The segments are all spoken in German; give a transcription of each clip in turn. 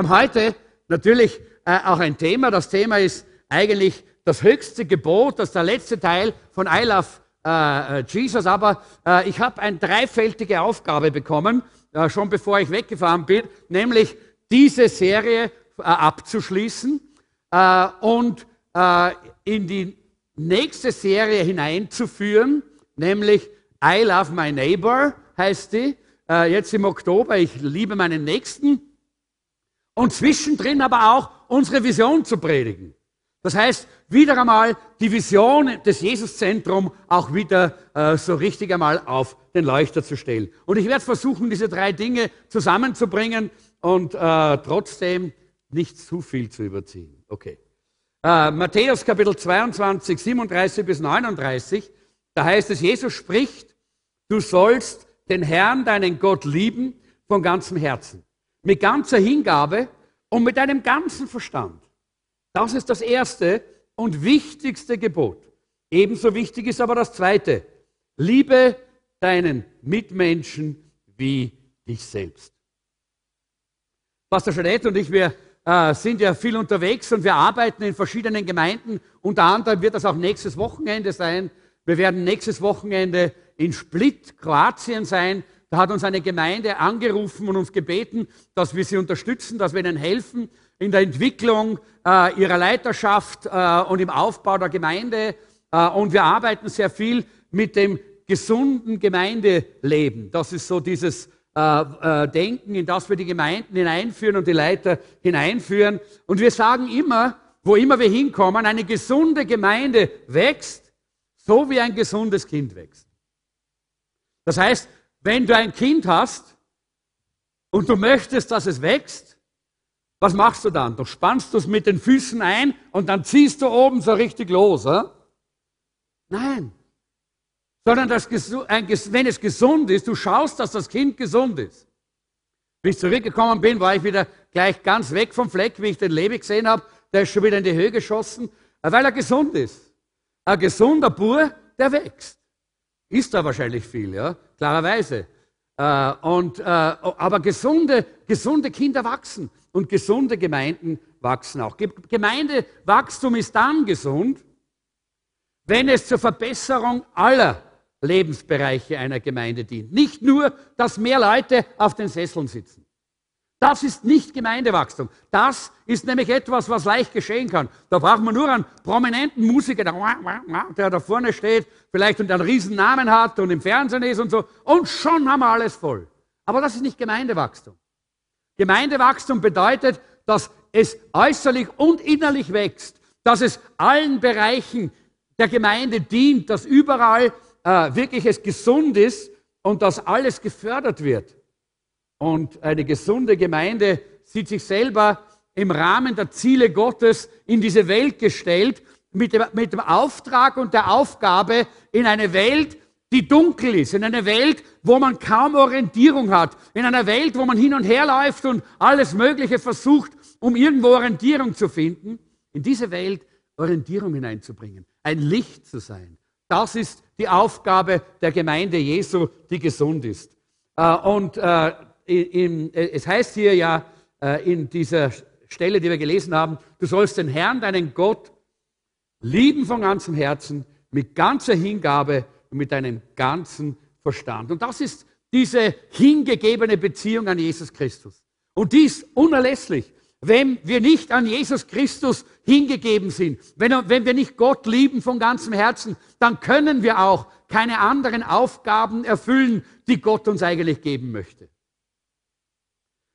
Haben heute natürlich äh, auch ein Thema. Das Thema ist eigentlich das höchste Gebot, das ist der letzte Teil von I Love äh, äh Jesus. Aber äh, ich habe eine dreifältige Aufgabe bekommen, äh, schon bevor ich weggefahren bin, nämlich diese Serie äh, abzuschließen und in die nächste Serie hineinzuführen, nämlich I Love My Neighbor heißt die, jetzt im Oktober, ich liebe meinen Nächsten. Und zwischendrin aber auch unsere Vision zu predigen. Das heißt, wieder einmal die Vision des Jesuszentrum auch wieder äh, so richtig einmal auf den Leuchter zu stellen. Und ich werde versuchen, diese drei Dinge zusammenzubringen und äh, trotzdem nicht zu viel zu überziehen. Okay. Äh, Matthäus Kapitel 22, 37 bis 39, da heißt es, Jesus spricht, du sollst den Herrn, deinen Gott lieben von ganzem Herzen, mit ganzer Hingabe und mit deinem ganzen Verstand. Das ist das erste und wichtigste Gebot. Ebenso wichtig ist aber das zweite. Liebe deinen Mitmenschen wie dich selbst. Pastor Jeanette und ich, wir äh, sind ja viel unterwegs und wir arbeiten in verschiedenen Gemeinden. Unter anderem wird das auch nächstes Wochenende sein. Wir werden nächstes Wochenende in Split, Kroatien sein. Da hat uns eine Gemeinde angerufen und uns gebeten, dass wir sie unterstützen, dass wir ihnen helfen in der Entwicklung äh, ihrer Leiterschaft äh, und im Aufbau der Gemeinde. Äh, und wir arbeiten sehr viel mit dem gesunden Gemeindeleben. Das ist so dieses äh, äh, Denken, in das wir die Gemeinden hineinführen und die Leiter hineinführen. Und wir sagen immer, wo immer wir hinkommen, eine gesunde Gemeinde wächst, so wie ein gesundes Kind wächst. Das heißt, wenn du ein Kind hast und du möchtest, dass es wächst, was machst du dann? Du spannst es mit den Füßen ein und dann ziehst du oben so richtig los. Oder? Nein. Sondern das, wenn es gesund ist, du schaust, dass das Kind gesund ist. Wie ich zurückgekommen bin, war ich wieder gleich ganz weg vom Fleck, wie ich den Lebi gesehen habe. Der ist schon wieder in die Höhe geschossen, weil er gesund ist. Ein gesunder Bur, der wächst. Ist da wahrscheinlich viel, ja, klarerweise. Äh, und, äh, aber gesunde, gesunde Kinder wachsen und gesunde Gemeinden wachsen auch. Gemeindewachstum ist dann gesund, wenn es zur Verbesserung aller Lebensbereiche einer Gemeinde dient. Nicht nur, dass mehr Leute auf den Sesseln sitzen. Das ist nicht Gemeindewachstum. Das ist nämlich etwas, was leicht geschehen kann. Da braucht man nur einen prominenten Musiker, der da vorne steht, vielleicht und einen riesen Namen hat und im Fernsehen ist und so. Und schon haben wir alles voll. Aber das ist nicht Gemeindewachstum. Gemeindewachstum bedeutet, dass es äußerlich und innerlich wächst, dass es allen Bereichen der Gemeinde dient, dass überall äh, wirklich es gesund ist und dass alles gefördert wird. Und eine gesunde Gemeinde sieht sich selber im Rahmen der Ziele Gottes in diese Welt gestellt, mit dem, mit dem Auftrag und der Aufgabe in eine Welt, die dunkel ist, in eine Welt, wo man kaum Orientierung hat, in einer Welt, wo man hin und her läuft und alles Mögliche versucht, um irgendwo Orientierung zu finden, in diese Welt Orientierung hineinzubringen, ein Licht zu sein. Das ist die Aufgabe der Gemeinde Jesu, die gesund ist. Äh, und in, äh, es heißt hier ja äh, in dieser Stelle, die wir gelesen haben, du sollst den Herrn, deinen Gott, lieben von ganzem Herzen, mit ganzer Hingabe und mit deinem ganzen Verstand. Und das ist diese hingegebene Beziehung an Jesus Christus. Und die ist unerlässlich. Wenn wir nicht an Jesus Christus hingegeben sind, wenn, wenn wir nicht Gott lieben von ganzem Herzen, dann können wir auch keine anderen Aufgaben erfüllen, die Gott uns eigentlich geben möchte.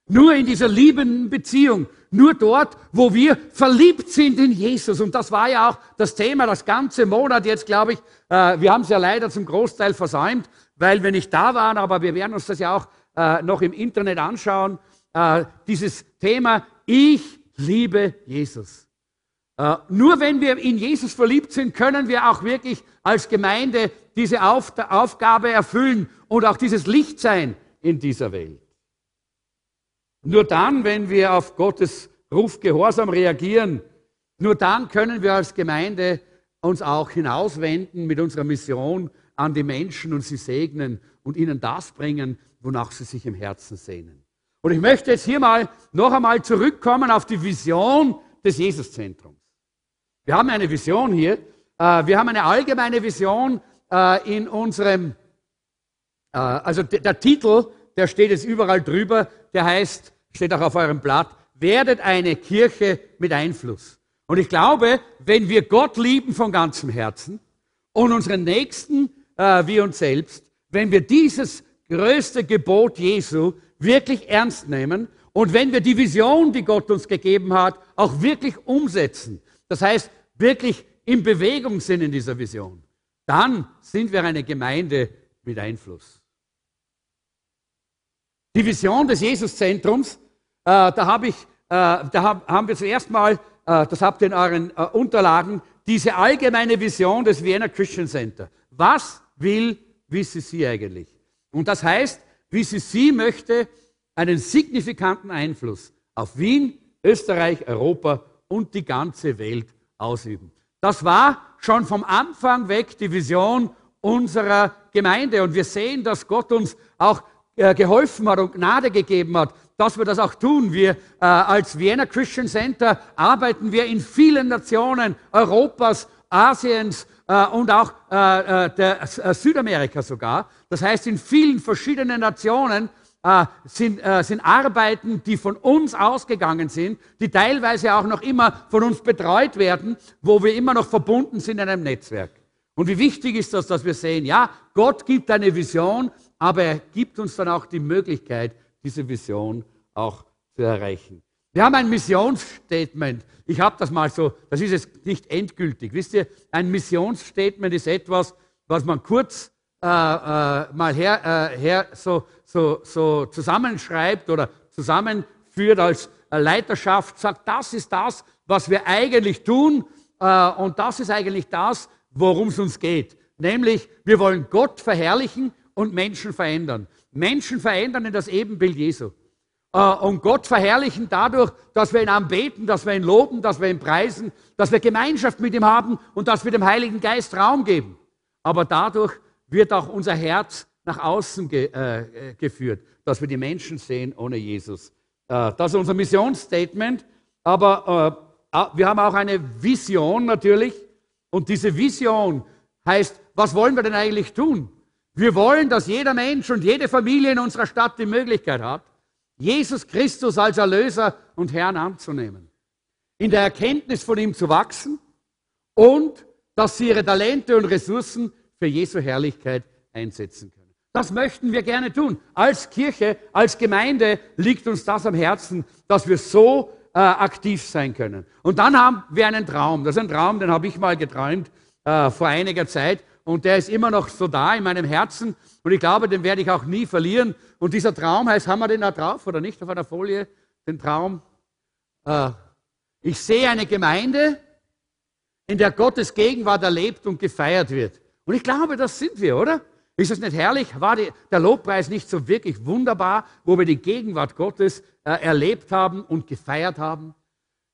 Nur in dieser liebenden Beziehung, nur dort, wo wir verliebt sind in Jesus. Und das war ja auch das Thema, das ganze Monat jetzt, glaube ich. Äh, wir haben es ja leider zum Großteil versäumt, weil wir nicht da waren, aber wir werden uns das ja auch äh, noch im Internet anschauen. Äh, dieses Thema, ich liebe Jesus. Äh, nur wenn wir in Jesus verliebt sind, können wir auch wirklich als Gemeinde diese Auf Aufgabe erfüllen und auch dieses Licht sein in dieser Welt. Nur dann, wenn wir auf Gottes Ruf gehorsam reagieren, nur dann können wir als Gemeinde uns auch hinauswenden mit unserer Mission an die Menschen und sie segnen und ihnen das bringen, wonach sie sich im Herzen sehnen. Und ich möchte jetzt hier mal noch einmal zurückkommen auf die Vision des Jesuszentrums. Wir haben eine Vision hier. Äh, wir haben eine allgemeine Vision äh, in unserem, äh, also der Titel, der steht jetzt überall drüber, der heißt, steht auch auf eurem Blatt, werdet eine Kirche mit Einfluss. Und ich glaube, wenn wir Gott lieben von ganzem Herzen und unseren Nächsten äh, wie uns selbst, wenn wir dieses größte Gebot Jesu wirklich ernst nehmen und wenn wir die Vision, die Gott uns gegeben hat, auch wirklich umsetzen, das heißt wirklich in Bewegung sind in dieser Vision, dann sind wir eine Gemeinde mit Einfluss. Die Vision des Jesuszentrums, äh, da, hab ich, äh, da hab, haben wir zuerst mal, äh, das habt ihr in euren äh, Unterlagen, diese allgemeine Vision des Vienna Christian Center. Was will VCC eigentlich? Und das heißt, VCC möchte einen signifikanten Einfluss auf Wien, Österreich, Europa und die ganze Welt ausüben. Das war schon vom Anfang weg die Vision unserer Gemeinde. Und wir sehen, dass Gott uns auch äh, geholfen hat und Gnade gegeben hat, dass wir das auch tun. Wir äh, als Vienna Christian Center arbeiten wir in vielen Nationen Europas, Asiens äh, und auch äh, äh der, äh, Südamerika sogar. Das heißt, in vielen verschiedenen Nationen äh, sind, äh, sind Arbeiten, die von uns ausgegangen sind, die teilweise auch noch immer von uns betreut werden, wo wir immer noch verbunden sind in einem Netzwerk. Und wie wichtig ist das, dass wir sehen, ja, Gott gibt eine Vision, aber er gibt uns dann auch die Möglichkeit, diese Vision auch zu erreichen. Wir haben ein Missionsstatement. Ich habe das mal so, das ist jetzt nicht endgültig. Wisst ihr, ein Missionsstatement ist etwas, was man kurz äh, äh, mal her, äh, her so, so, so zusammenschreibt oder zusammenführt als Leiterschaft, sagt, das ist das, was wir eigentlich tun äh, und das ist eigentlich das, worum es uns geht. Nämlich, wir wollen Gott verherrlichen und Menschen verändern. Menschen verändern in das Ebenbild Jesu. Äh, und Gott verherrlichen dadurch, dass wir ihn anbeten, dass wir ihn loben, dass wir ihn preisen, dass wir Gemeinschaft mit ihm haben und dass wir dem Heiligen Geist Raum geben. Aber dadurch wird auch unser Herz nach außen ge, äh, geführt, dass wir die Menschen sehen ohne Jesus. Äh, das ist unser Missionsstatement. Aber äh, wir haben auch eine Vision natürlich. Und diese Vision heißt, was wollen wir denn eigentlich tun? Wir wollen, dass jeder Mensch und jede Familie in unserer Stadt die Möglichkeit hat, Jesus Christus als Erlöser und Herrn anzunehmen. In der Erkenntnis von ihm zu wachsen und dass sie ihre Talente und Ressourcen für Jesu Herrlichkeit einsetzen können. Das möchten wir gerne tun. Als Kirche, als Gemeinde liegt uns das am Herzen, dass wir so äh, aktiv sein können. Und dann haben wir einen Traum. Das ist ein Traum, den habe ich mal geträumt äh, vor einiger Zeit. Und der ist immer noch so da in meinem Herzen. Und ich glaube, den werde ich auch nie verlieren. Und dieser Traum heißt, haben wir den da drauf oder nicht auf einer Folie? Den Traum. Äh, ich sehe eine Gemeinde, in der Gottes Gegenwart erlebt und gefeiert wird. Und ich glaube, das sind wir, oder? Ist das nicht herrlich? War die, der Lobpreis nicht so wirklich wunderbar, wo wir die Gegenwart Gottes äh, erlebt haben und gefeiert haben?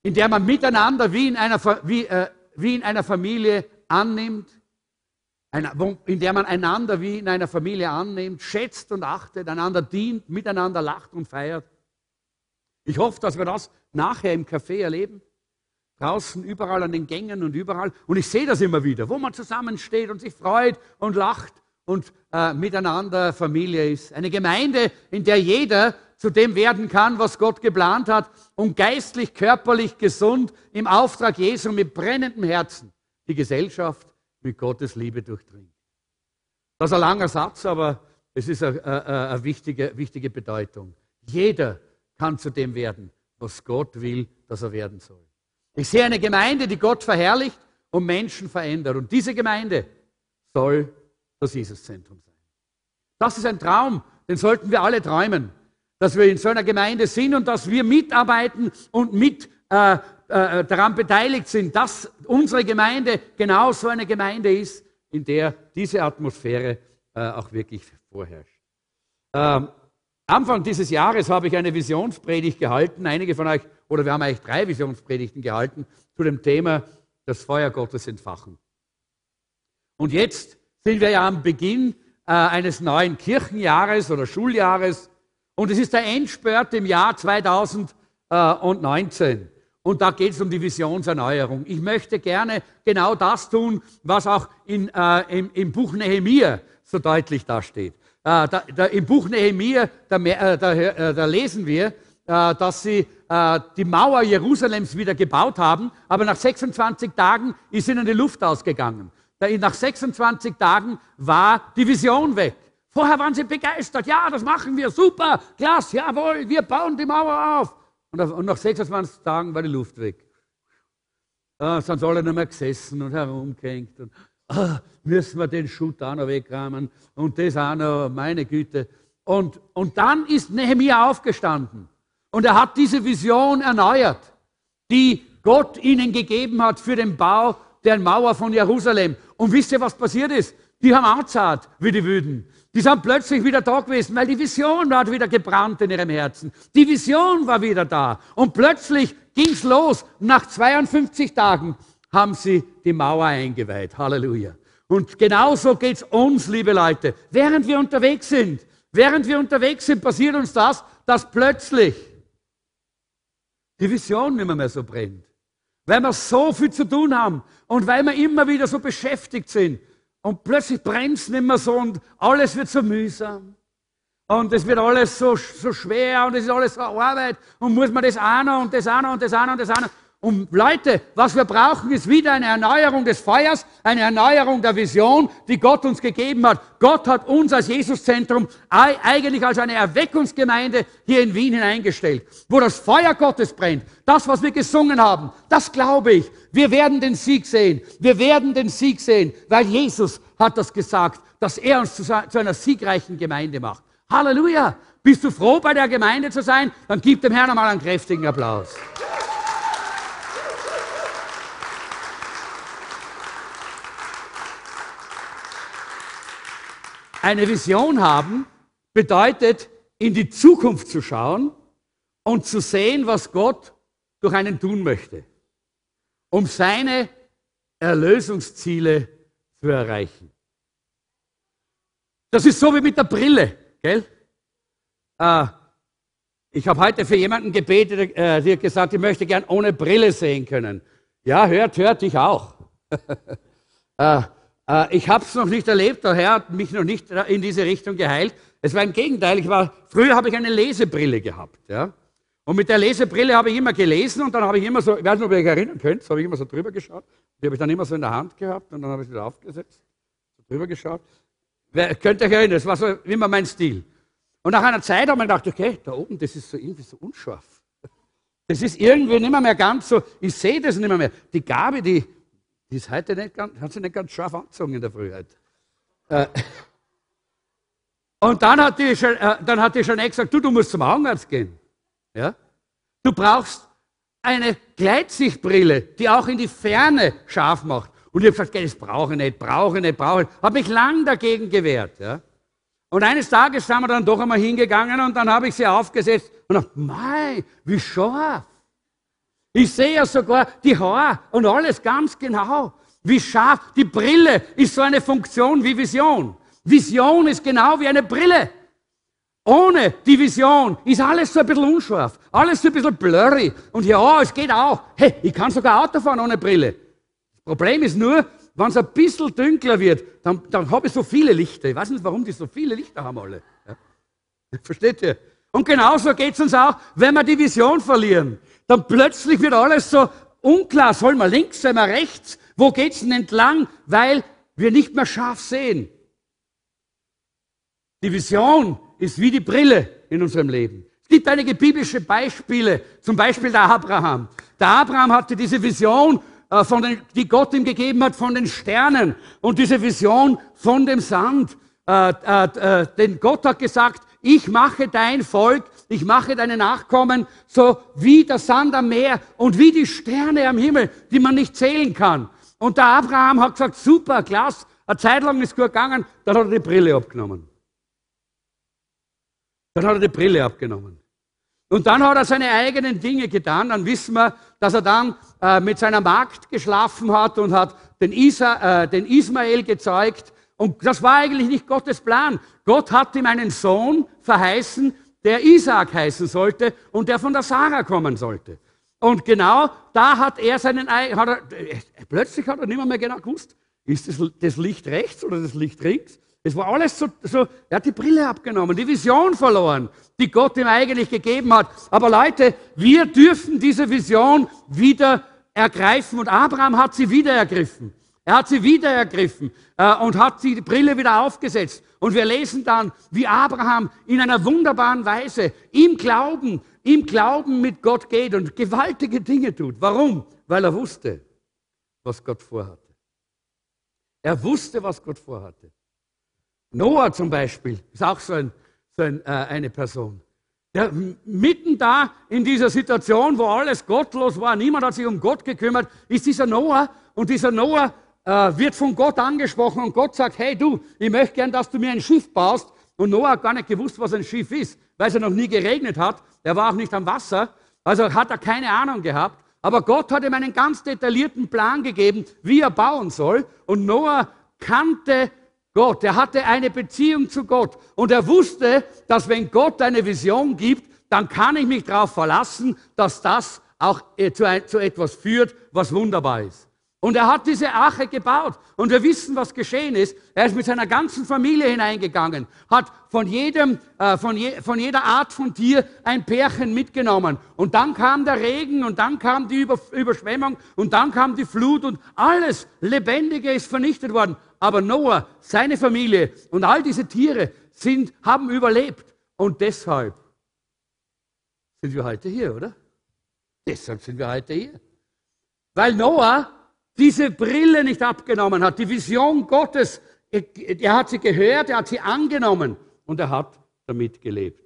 In der man miteinander wie in einer, wie, äh, wie in einer Familie annimmt, in der man einander wie in einer Familie annimmt, schätzt und achtet, einander dient, miteinander lacht und feiert. Ich hoffe, dass wir das nachher im Café erleben. Draußen, überall an den Gängen und überall. Und ich sehe das immer wieder, wo man zusammensteht und sich freut und lacht und äh, miteinander Familie ist. Eine Gemeinde, in der jeder zu dem werden kann, was Gott geplant hat und geistlich, körperlich gesund im Auftrag Jesu mit brennendem Herzen die Gesellschaft mit Gottes Liebe durchdringt. Das ist ein langer Satz, aber es ist eine, eine, eine wichtige, wichtige Bedeutung. Jeder kann zu dem werden, was Gott will, dass er werden soll. Ich sehe eine Gemeinde, die Gott verherrlicht und Menschen verändert. Und diese Gemeinde soll das Jesuszentrum sein. Das ist ein Traum, den sollten wir alle träumen, dass wir in so einer Gemeinde sind und dass wir mitarbeiten und mit äh, äh, daran beteiligt sind, dass unsere Gemeinde genau so eine Gemeinde ist, in der diese Atmosphäre äh, auch wirklich vorherrscht. Ähm, Anfang dieses Jahres habe ich eine Visionspredigt gehalten. Einige von euch, oder wir haben eigentlich drei Visionspredigten gehalten zu dem Thema das Feuer Gottes entfachen. Und jetzt sind wir ja am Beginn äh, eines neuen Kirchenjahres oder Schuljahres. Und es ist der Endspurt im Jahr 2019. Und da geht es um die Visionserneuerung. Ich möchte gerne genau das tun, was auch in, äh, im, im, Buch Nehemiah so deutlich dasteht. Äh, da, da, Im Buch Nehemiah, da, äh, äh, da lesen wir, äh, dass sie äh, die Mauer Jerusalems wieder gebaut haben, aber nach 26 Tagen ist ihnen die Luft ausgegangen. Nach 26 Tagen war die Vision weg. Vorher waren sie begeistert. Ja, das machen wir. Super. Klasse. Jawohl. Wir bauen die Mauer auf. Und nach 26 Tagen war die Luft weg. Ah, sind alle nicht mehr gesessen und herumgehängt. Und, ah, müssen wir den Schutt auch noch wegrahmen und das auch noch, meine Güte. Und, und dann ist Nehemiah aufgestanden und er hat diese Vision erneuert, die Gott ihnen gegeben hat für den Bau der Mauer von Jerusalem. Und wisst ihr, was passiert ist? Die haben angezahlt wie die Wüden. Die sind plötzlich wieder da gewesen, weil die Vision hat wieder gebrannt in ihrem Herzen. Die Vision war wieder da. Und plötzlich ging's los. Nach 52 Tagen haben sie die Mauer eingeweiht. Halleluja. Und genauso geht's uns, liebe Leute. Während wir unterwegs sind, während wir unterwegs sind, passiert uns das, dass plötzlich die Vision nicht mehr so brennt. Weil wir so viel zu tun haben und weil wir immer wieder so beschäftigt sind und plötzlich brennt es nicht mehr so und alles wird so mühsam. Und es wird alles so, so schwer und es ist alles so Arbeit und muss man das noch und das noch und das noch und das noch. Und Leute, was wir brauchen, ist wieder eine Erneuerung des Feuers, eine Erneuerung der Vision, die Gott uns gegeben hat. Gott hat uns als Jesuszentrum eigentlich als eine Erweckungsgemeinde hier in Wien hineingestellt, wo das Feuer Gottes brennt. Das, was wir gesungen haben, das glaube ich. Wir werden den Sieg sehen. Wir werden den Sieg sehen, weil Jesus hat das gesagt, dass er uns zu, einer siegreichen Gemeinde macht. Halleluja! Bist du froh, bei der Gemeinde zu sein? Dann gib dem Herrn einmal einen kräftigen Applaus. Eine Vision haben bedeutet, in die Zukunft zu schauen und zu sehen, was Gott durch einen tun möchte, um seine Erlösungsziele zu erreichen. Das ist so wie mit der Brille, gell? Äh, ich habe heute für jemanden gebetet, äh, der hat gesagt, ich möchte gern ohne Brille sehen können. Ja, hört, hört, ich auch. äh, ich habe es noch nicht erlebt, der Herr hat mich noch nicht in diese Richtung geheilt. Es war im Gegenteil. Ich war, früher habe ich eine Lesebrille gehabt. Ja? Und mit der Lesebrille habe ich immer gelesen und dann habe ich immer so, ich weiß nicht, ob ihr euch erinnern könnt, so habe ich immer so drüber geschaut. Die habe ich dann immer so in der Hand gehabt und dann habe ich wieder aufgesetzt, so drüber geschaut. Wer, könnt ihr euch erinnern, das war so immer mein Stil. Und nach einer Zeit habe ich gedacht, okay, da oben, das ist so irgendwie so unscharf. Das ist irgendwie nicht mehr, ganz so, ich sehe das nicht mehr. Die Gabe, die, die ist heute nicht ganz, hat sich nicht ganz scharf angezogen in der Frühheit. Äh, und dann hat, die, äh, dann hat die Jeanette gesagt, du, du musst zum Augenarzt gehen. Ja? Du brauchst eine Gleitsichtbrille, die auch in die Ferne scharf macht. Und ich habe gesagt, das brauche ich nicht, brauche ich nicht, brauche ich nicht. Habe mich lang dagegen gewehrt. Ja? Und eines Tages sind wir dann doch einmal hingegangen und dann habe ich sie aufgesetzt und dachte, mei, wie scharf. Ich sehe ja sogar die Haare und alles ganz genau. Wie scharf. Die Brille ist so eine Funktion wie Vision. Vision ist genau wie eine Brille. Ohne die Vision ist alles so ein bisschen unscharf, alles so ein bisschen blurry. Und ja, es geht auch. Hey, ich kann sogar Auto fahren ohne Brille. Das Problem ist nur, wenn es ein bisschen dunkler wird, dann, dann habe ich so viele Lichter. Ich weiß nicht, warum die so viele Lichter haben alle. Ja? Versteht ihr? Und genauso geht es uns auch, wenn wir die Vision verlieren dann plötzlich wird alles so unklar. Soll man links, soll man rechts? Wo geht's denn entlang? Weil wir nicht mehr scharf sehen. Die Vision ist wie die Brille in unserem Leben. Es gibt einige biblische Beispiele, zum Beispiel der Abraham. Der Abraham hatte diese Vision, äh, von den, die Gott ihm gegeben hat von den Sternen und diese Vision von dem Sand. Äh, äh, äh denn Gott hat gesagt, ich mache dein Volk, ich mache deine Nachkommen so wie der Sand am Meer und wie die Sterne am Himmel, die man nicht zählen kann. Und der Abraham hat gesagt, super, klasse, eine Zeit lang ist gut gegangen, dann hat er die Brille abgenommen. Dann hat er die Brille abgenommen. Und dann hat er seine eigenen Dinge getan. Dann wissen wir, dass er dann äh, mit seiner Magd geschlafen hat und hat den, Isa, äh, den Ismael gezeugt und das war eigentlich nicht Gottes Plan. Gott hat ihm einen Sohn verheißen, der Isaac heißen sollte und der von der Sarah kommen sollte. Und genau da hat er seinen, hat er, plötzlich hat er nicht mehr genau gewusst, ist das, das Licht rechts oder das Licht links? Es war alles so, so, er hat die Brille abgenommen, die Vision verloren, die Gott ihm eigentlich gegeben hat. Aber Leute, wir dürfen diese Vision wieder ergreifen und Abraham hat sie wieder ergriffen. Er hat sie wieder ergriffen äh, und hat die Brille wieder aufgesetzt. Und wir lesen dann, wie Abraham in einer wunderbaren Weise im Glauben, im Glauben mit Gott geht und gewaltige Dinge tut. Warum? Weil er wusste, was Gott vorhatte. Er wusste, was Gott vorhatte. Noah zum Beispiel ist auch so, ein, so ein, äh, eine Person. Der mitten da in dieser Situation, wo alles gottlos war, niemand hat sich um Gott gekümmert, ist dieser Noah und dieser Noah äh, wird von Gott angesprochen und Gott sagt, hey du, ich möchte gern, dass du mir ein Schiff baust. Und Noah hat gar nicht gewusst, was ein Schiff ist, weil es ja noch nie geregnet hat. Er war auch nicht am Wasser, also hat er keine Ahnung gehabt. Aber Gott hat ihm einen ganz detaillierten Plan gegeben, wie er bauen soll. Und Noah kannte Gott. Er hatte eine Beziehung zu Gott. Und er wusste, dass wenn Gott eine Vision gibt, dann kann ich mich darauf verlassen, dass das auch äh, zu, zu etwas führt, was wunderbar ist. Und er hat diese Arche gebaut. Und wir wissen, was geschehen ist. Er ist mit seiner ganzen Familie hineingegangen, hat von, jedem, äh, von, je, von jeder Art von Tier ein Pärchen mitgenommen. Und dann kam der Regen und dann kam die Über, Überschwemmung und dann kam die Flut und alles Lebendige ist vernichtet worden. Aber Noah, seine Familie und all diese Tiere sind, haben überlebt. Und deshalb sind wir heute hier, oder? Deshalb sind wir heute hier. Weil Noah diese Brille nicht abgenommen hat, die Vision Gottes, er hat sie gehört, er hat sie angenommen und er hat damit gelebt.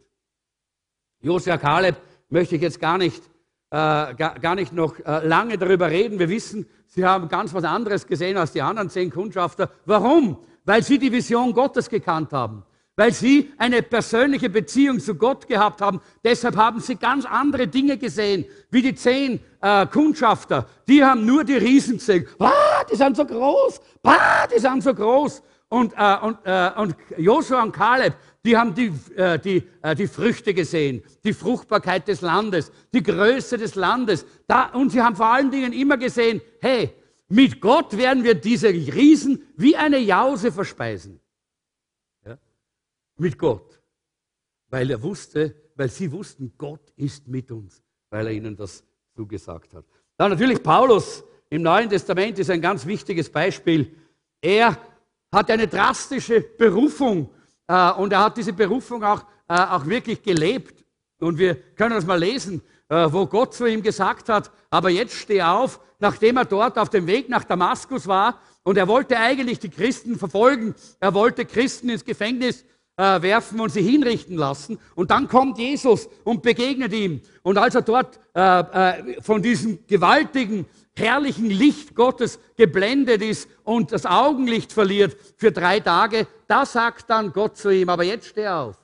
Josua Kaleb möchte ich jetzt gar nicht, äh, gar, nicht noch äh, lange darüber reden. Wir wissen, sie haben ganz was anderes gesehen als die anderen zehn Kundschafter. Warum? Weil sie die Vision Gottes gekannt haben weil sie eine persönliche Beziehung zu Gott gehabt haben. Deshalb haben sie ganz andere Dinge gesehen, wie die zehn äh, Kundschafter. Die haben nur die Riesen gesehen. Ah, die sind so groß. Ah, die sind so groß. Und, äh, und, äh, und Joshua und Kaleb, die haben die, äh, die, äh, die Früchte gesehen, die Fruchtbarkeit des Landes, die Größe des Landes. Da, und sie haben vor allen Dingen immer gesehen, hey, mit Gott werden wir diese Riesen wie eine Jause verspeisen mit Gott, weil er wusste, weil sie wussten, Gott ist mit uns, weil er ihnen das zugesagt hat. Dann natürlich Paulus im Neuen Testament ist ein ganz wichtiges Beispiel. Er hat eine drastische Berufung äh, und er hat diese Berufung auch, äh, auch wirklich gelebt. Und wir können das mal lesen, äh, wo Gott zu ihm gesagt hat, aber jetzt steh auf, nachdem er dort auf dem Weg nach Damaskus war und er wollte eigentlich die Christen verfolgen, er wollte Christen ins Gefängnis äh, werfen und sie hinrichten lassen. Und dann kommt Jesus und begegnet ihm. Und als er dort äh, äh, von diesem gewaltigen, herrlichen Licht Gottes geblendet ist und das Augenlicht verliert für drei Tage, da sagt dann Gott zu ihm, aber jetzt steh auf.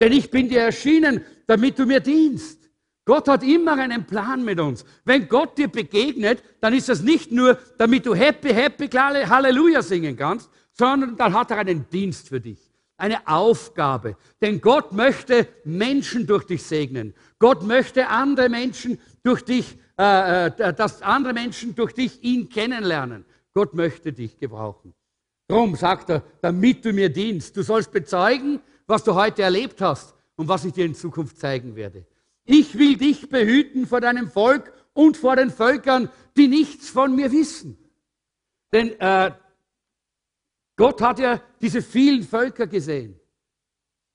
Denn ich bin dir erschienen, damit du mir dienst. Gott hat immer einen Plan mit uns. Wenn Gott dir begegnet, dann ist das nicht nur, damit du happy, happy, Halleluja singen kannst, sondern dann hat er einen Dienst für dich eine Aufgabe. Denn Gott möchte Menschen durch dich segnen. Gott möchte andere Menschen durch dich, äh, äh, dass andere Menschen durch dich ihn kennenlernen. Gott möchte dich gebrauchen. Drum sagt er, damit du mir dienst. Du sollst bezeugen, was du heute erlebt hast und was ich dir in Zukunft zeigen werde. Ich will dich behüten vor deinem Volk und vor den Völkern, die nichts von mir wissen. Denn äh, Gott hat ja diese vielen Völker gesehen,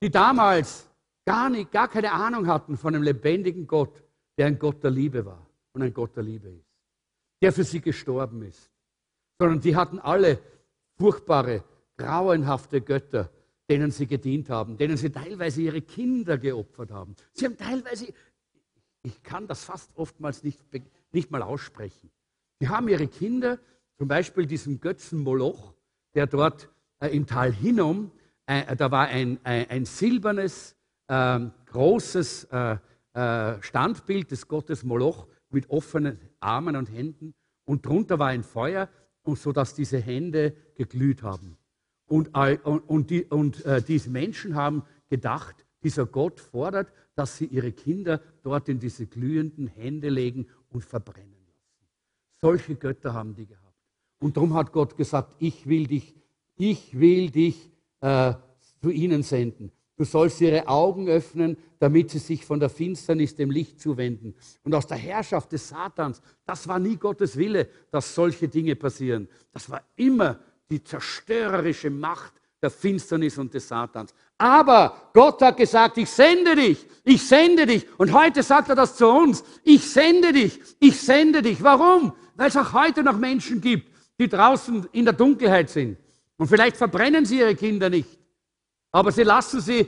die damals gar, nicht, gar keine Ahnung hatten von einem lebendigen Gott, der ein Gott der Liebe war und ein Gott der Liebe ist, der für sie gestorben ist. Sondern die hatten alle furchtbare, grauenhafte Götter, denen sie gedient haben, denen sie teilweise ihre Kinder geopfert haben. Sie haben teilweise, ich kann das fast oftmals nicht, nicht mal aussprechen, sie haben ihre Kinder, zum Beispiel diesem Götzen Moloch, der dort äh, im Tal Hinnom, äh, da war ein, ein, ein silbernes, äh, großes äh, äh, Standbild des Gottes Moloch mit offenen Armen und Händen und drunter war ein Feuer, und so dass diese Hände geglüht haben. Und, und, und, die, und äh, diese Menschen haben gedacht, dieser Gott fordert, dass sie ihre Kinder dort in diese glühenden Hände legen und verbrennen lassen. Solche Götter haben die gehabt. Und darum hat Gott gesagt, ich will dich, ich will dich äh, zu ihnen senden. Du sollst ihre Augen öffnen, damit sie sich von der Finsternis dem Licht zuwenden. Und aus der Herrschaft des Satans, das war nie Gottes Wille, dass solche Dinge passieren. Das war immer die zerstörerische Macht der Finsternis und des Satans. Aber Gott hat gesagt, ich sende dich, ich sende dich. Und heute sagt er das zu uns, ich sende dich, ich sende dich. Warum? Weil es auch heute noch Menschen gibt, die draußen in der Dunkelheit sind. Und vielleicht verbrennen sie ihre Kinder nicht, aber sie lassen sie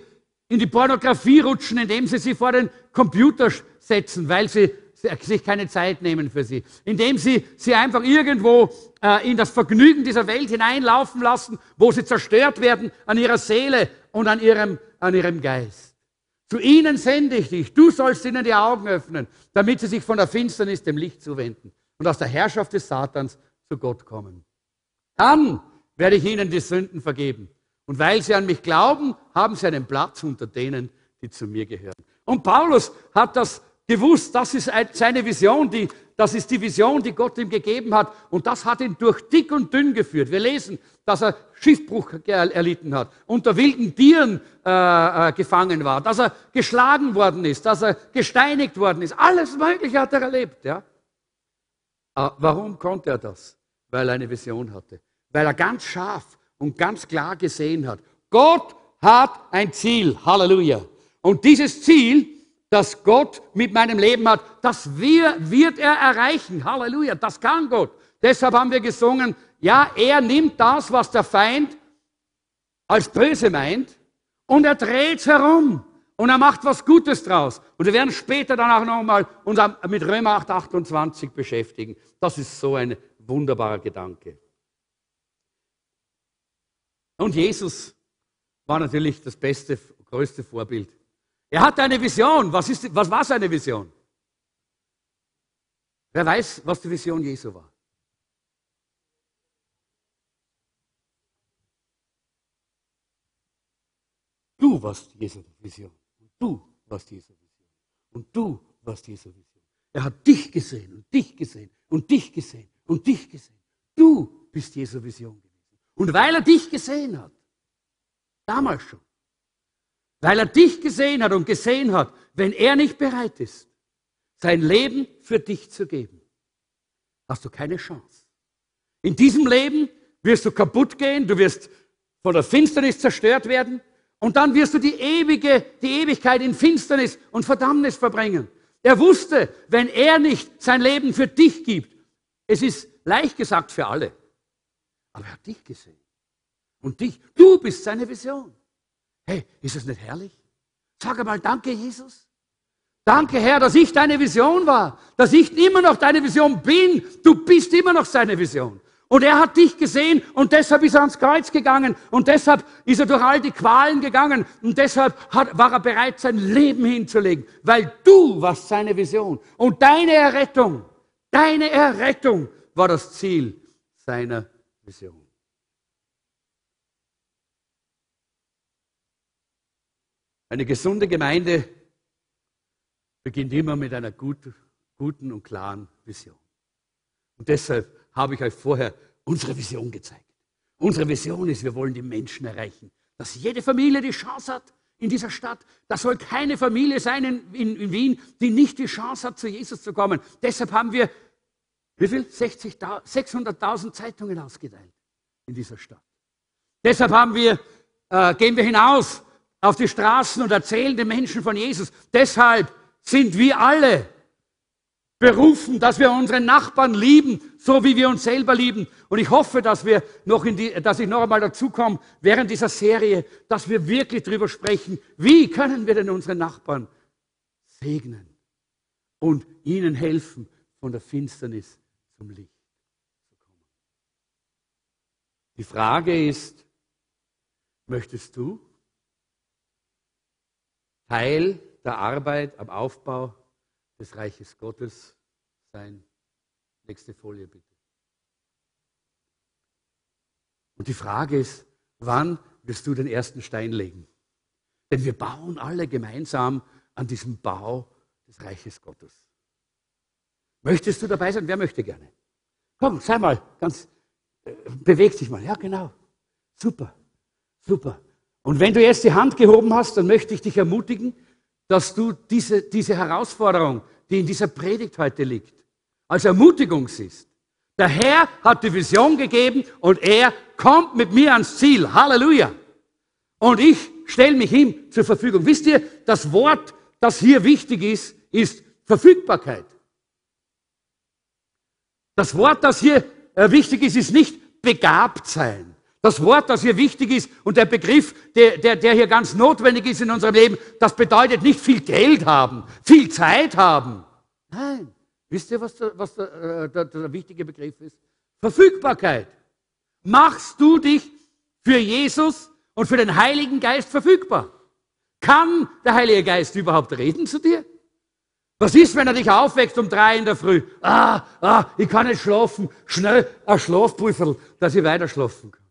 in die Pornografie rutschen, indem sie sie vor den Computer setzen, weil sie sich keine Zeit nehmen für sie. Indem sie sie einfach irgendwo äh, in das Vergnügen dieser Welt hineinlaufen lassen, wo sie zerstört werden an ihrer Seele und an ihrem, an ihrem Geist. Zu ihnen sende ich dich. Du sollst ihnen die Augen öffnen, damit sie sich von der Finsternis dem Licht zuwenden und aus der Herrschaft des Satans zu Gott kommen. Dann werde ich ihnen die Sünden vergeben. Und weil sie an mich glauben, haben sie einen Platz unter denen, die zu mir gehören. Und Paulus hat das gewusst, das ist seine Vision, die, das ist die Vision, die Gott ihm gegeben hat. Und das hat ihn durch dick und dünn geführt. Wir lesen, dass er Schiffbruch erlitten hat, unter wilden Tieren äh, äh, gefangen war, dass er geschlagen worden ist, dass er gesteinigt worden ist. Alles Mögliche hat er erlebt. Ja? Ah, warum konnte er das? Weil er eine Vision hatte. Weil er ganz scharf und ganz klar gesehen hat. Gott hat ein Ziel. Halleluja. Und dieses Ziel, das Gott mit meinem Leben hat, das wir, wird er erreichen. Halleluja. Das kann Gott. Deshalb haben wir gesungen, ja, er nimmt das, was der Feind als böse meint, und er dreht es herum. Und er macht was Gutes draus. Und wir werden später dann auch nochmal uns mit Römer 8, 28 beschäftigen. Das ist so ein wunderbarer Gedanke. Und Jesus war natürlich das beste, größte Vorbild. Er hatte eine Vision. Was, ist, was war seine Vision? Wer weiß, was die Vision Jesu war? Du warst Jesu Vision. Du warst Jesu Vision. Und du warst Jesu Vision. Er hat dich gesehen und dich gesehen und dich gesehen und dich gesehen. Du bist Jesu Vision gewesen. Und weil er dich gesehen hat, damals schon, weil er dich gesehen hat und gesehen hat, wenn er nicht bereit ist, sein Leben für dich zu geben, hast du keine Chance. In diesem Leben wirst du kaputt gehen, du wirst von der Finsternis zerstört werden, und dann wirst du die ewige, die Ewigkeit in Finsternis und Verdammnis verbringen. Er wusste, wenn er nicht sein Leben für dich gibt, es ist leicht gesagt für alle, aber er hat dich gesehen. Und dich, du bist seine Vision. Hey, ist das nicht herrlich? Sag einmal Danke, Jesus. Danke, Herr, dass ich deine Vision war, dass ich immer noch deine Vision bin. Du bist immer noch seine Vision. Und er hat dich gesehen und deshalb ist er ans Kreuz gegangen und deshalb ist er durch all die Qualen gegangen und deshalb hat, war er bereit, sein Leben hinzulegen, weil du warst seine Vision und deine Errettung, deine Errettung war das Ziel seiner Vision. Eine gesunde Gemeinde beginnt immer mit einer guten, guten und klaren Vision. Und deshalb habe ich euch vorher unsere Vision gezeigt. Unsere Vision ist, wir wollen die Menschen erreichen. Dass jede Familie die Chance hat in dieser Stadt. Da soll keine Familie sein in, in, in Wien, die nicht die Chance hat, zu Jesus zu kommen. Deshalb haben wir, wie viel? 600.000 Zeitungen ausgeteilt in dieser Stadt. Deshalb haben wir, äh, gehen wir hinaus auf die Straßen und erzählen den Menschen von Jesus. Deshalb sind wir alle berufen, dass wir unsere Nachbarn lieben, so wie wir uns selber lieben. Und ich hoffe, dass wir noch in die, dass ich noch einmal dazu komme, während dieser Serie, dass wir wirklich darüber sprechen, wie können wir denn unsere Nachbarn segnen und ihnen helfen, von der Finsternis zum Licht zu kommen. Die Frage ist, möchtest du Teil der Arbeit am Aufbau des Reiches Gottes sein. Nächste Folie bitte. Und die Frage ist, wann wirst du den ersten Stein legen? Denn wir bauen alle gemeinsam an diesem Bau des Reiches Gottes. Möchtest du dabei sein? Wer möchte gerne? Komm, sei mal ganz, äh, beweg dich mal. Ja, genau. Super, super. Und wenn du jetzt die Hand gehoben hast, dann möchte ich dich ermutigen, dass du diese, diese Herausforderung, die in dieser Predigt heute liegt, als Ermutigung siehst. Der Herr hat die Vision gegeben und er kommt mit mir ans Ziel. Halleluja. Und ich stelle mich ihm zur Verfügung. Wisst ihr, das Wort, das hier wichtig ist, ist Verfügbarkeit. Das Wort, das hier äh, wichtig ist, ist nicht begabt sein. Das Wort, das hier wichtig ist und der Begriff, der, der, der hier ganz notwendig ist in unserem Leben, das bedeutet nicht viel Geld haben, viel Zeit haben. Nein. Wisst ihr, was der, was der, äh, der, der wichtige Begriff ist? Verfügbarkeit. Machst du dich für Jesus und für den Heiligen Geist verfügbar? Kann der Heilige Geist überhaupt reden zu dir? Was ist, wenn er dich aufweckt um drei in der Früh? Ah, ah, ich kann nicht schlafen. Schnell ein Schlafpulver, dass ich weiter schlafen kann.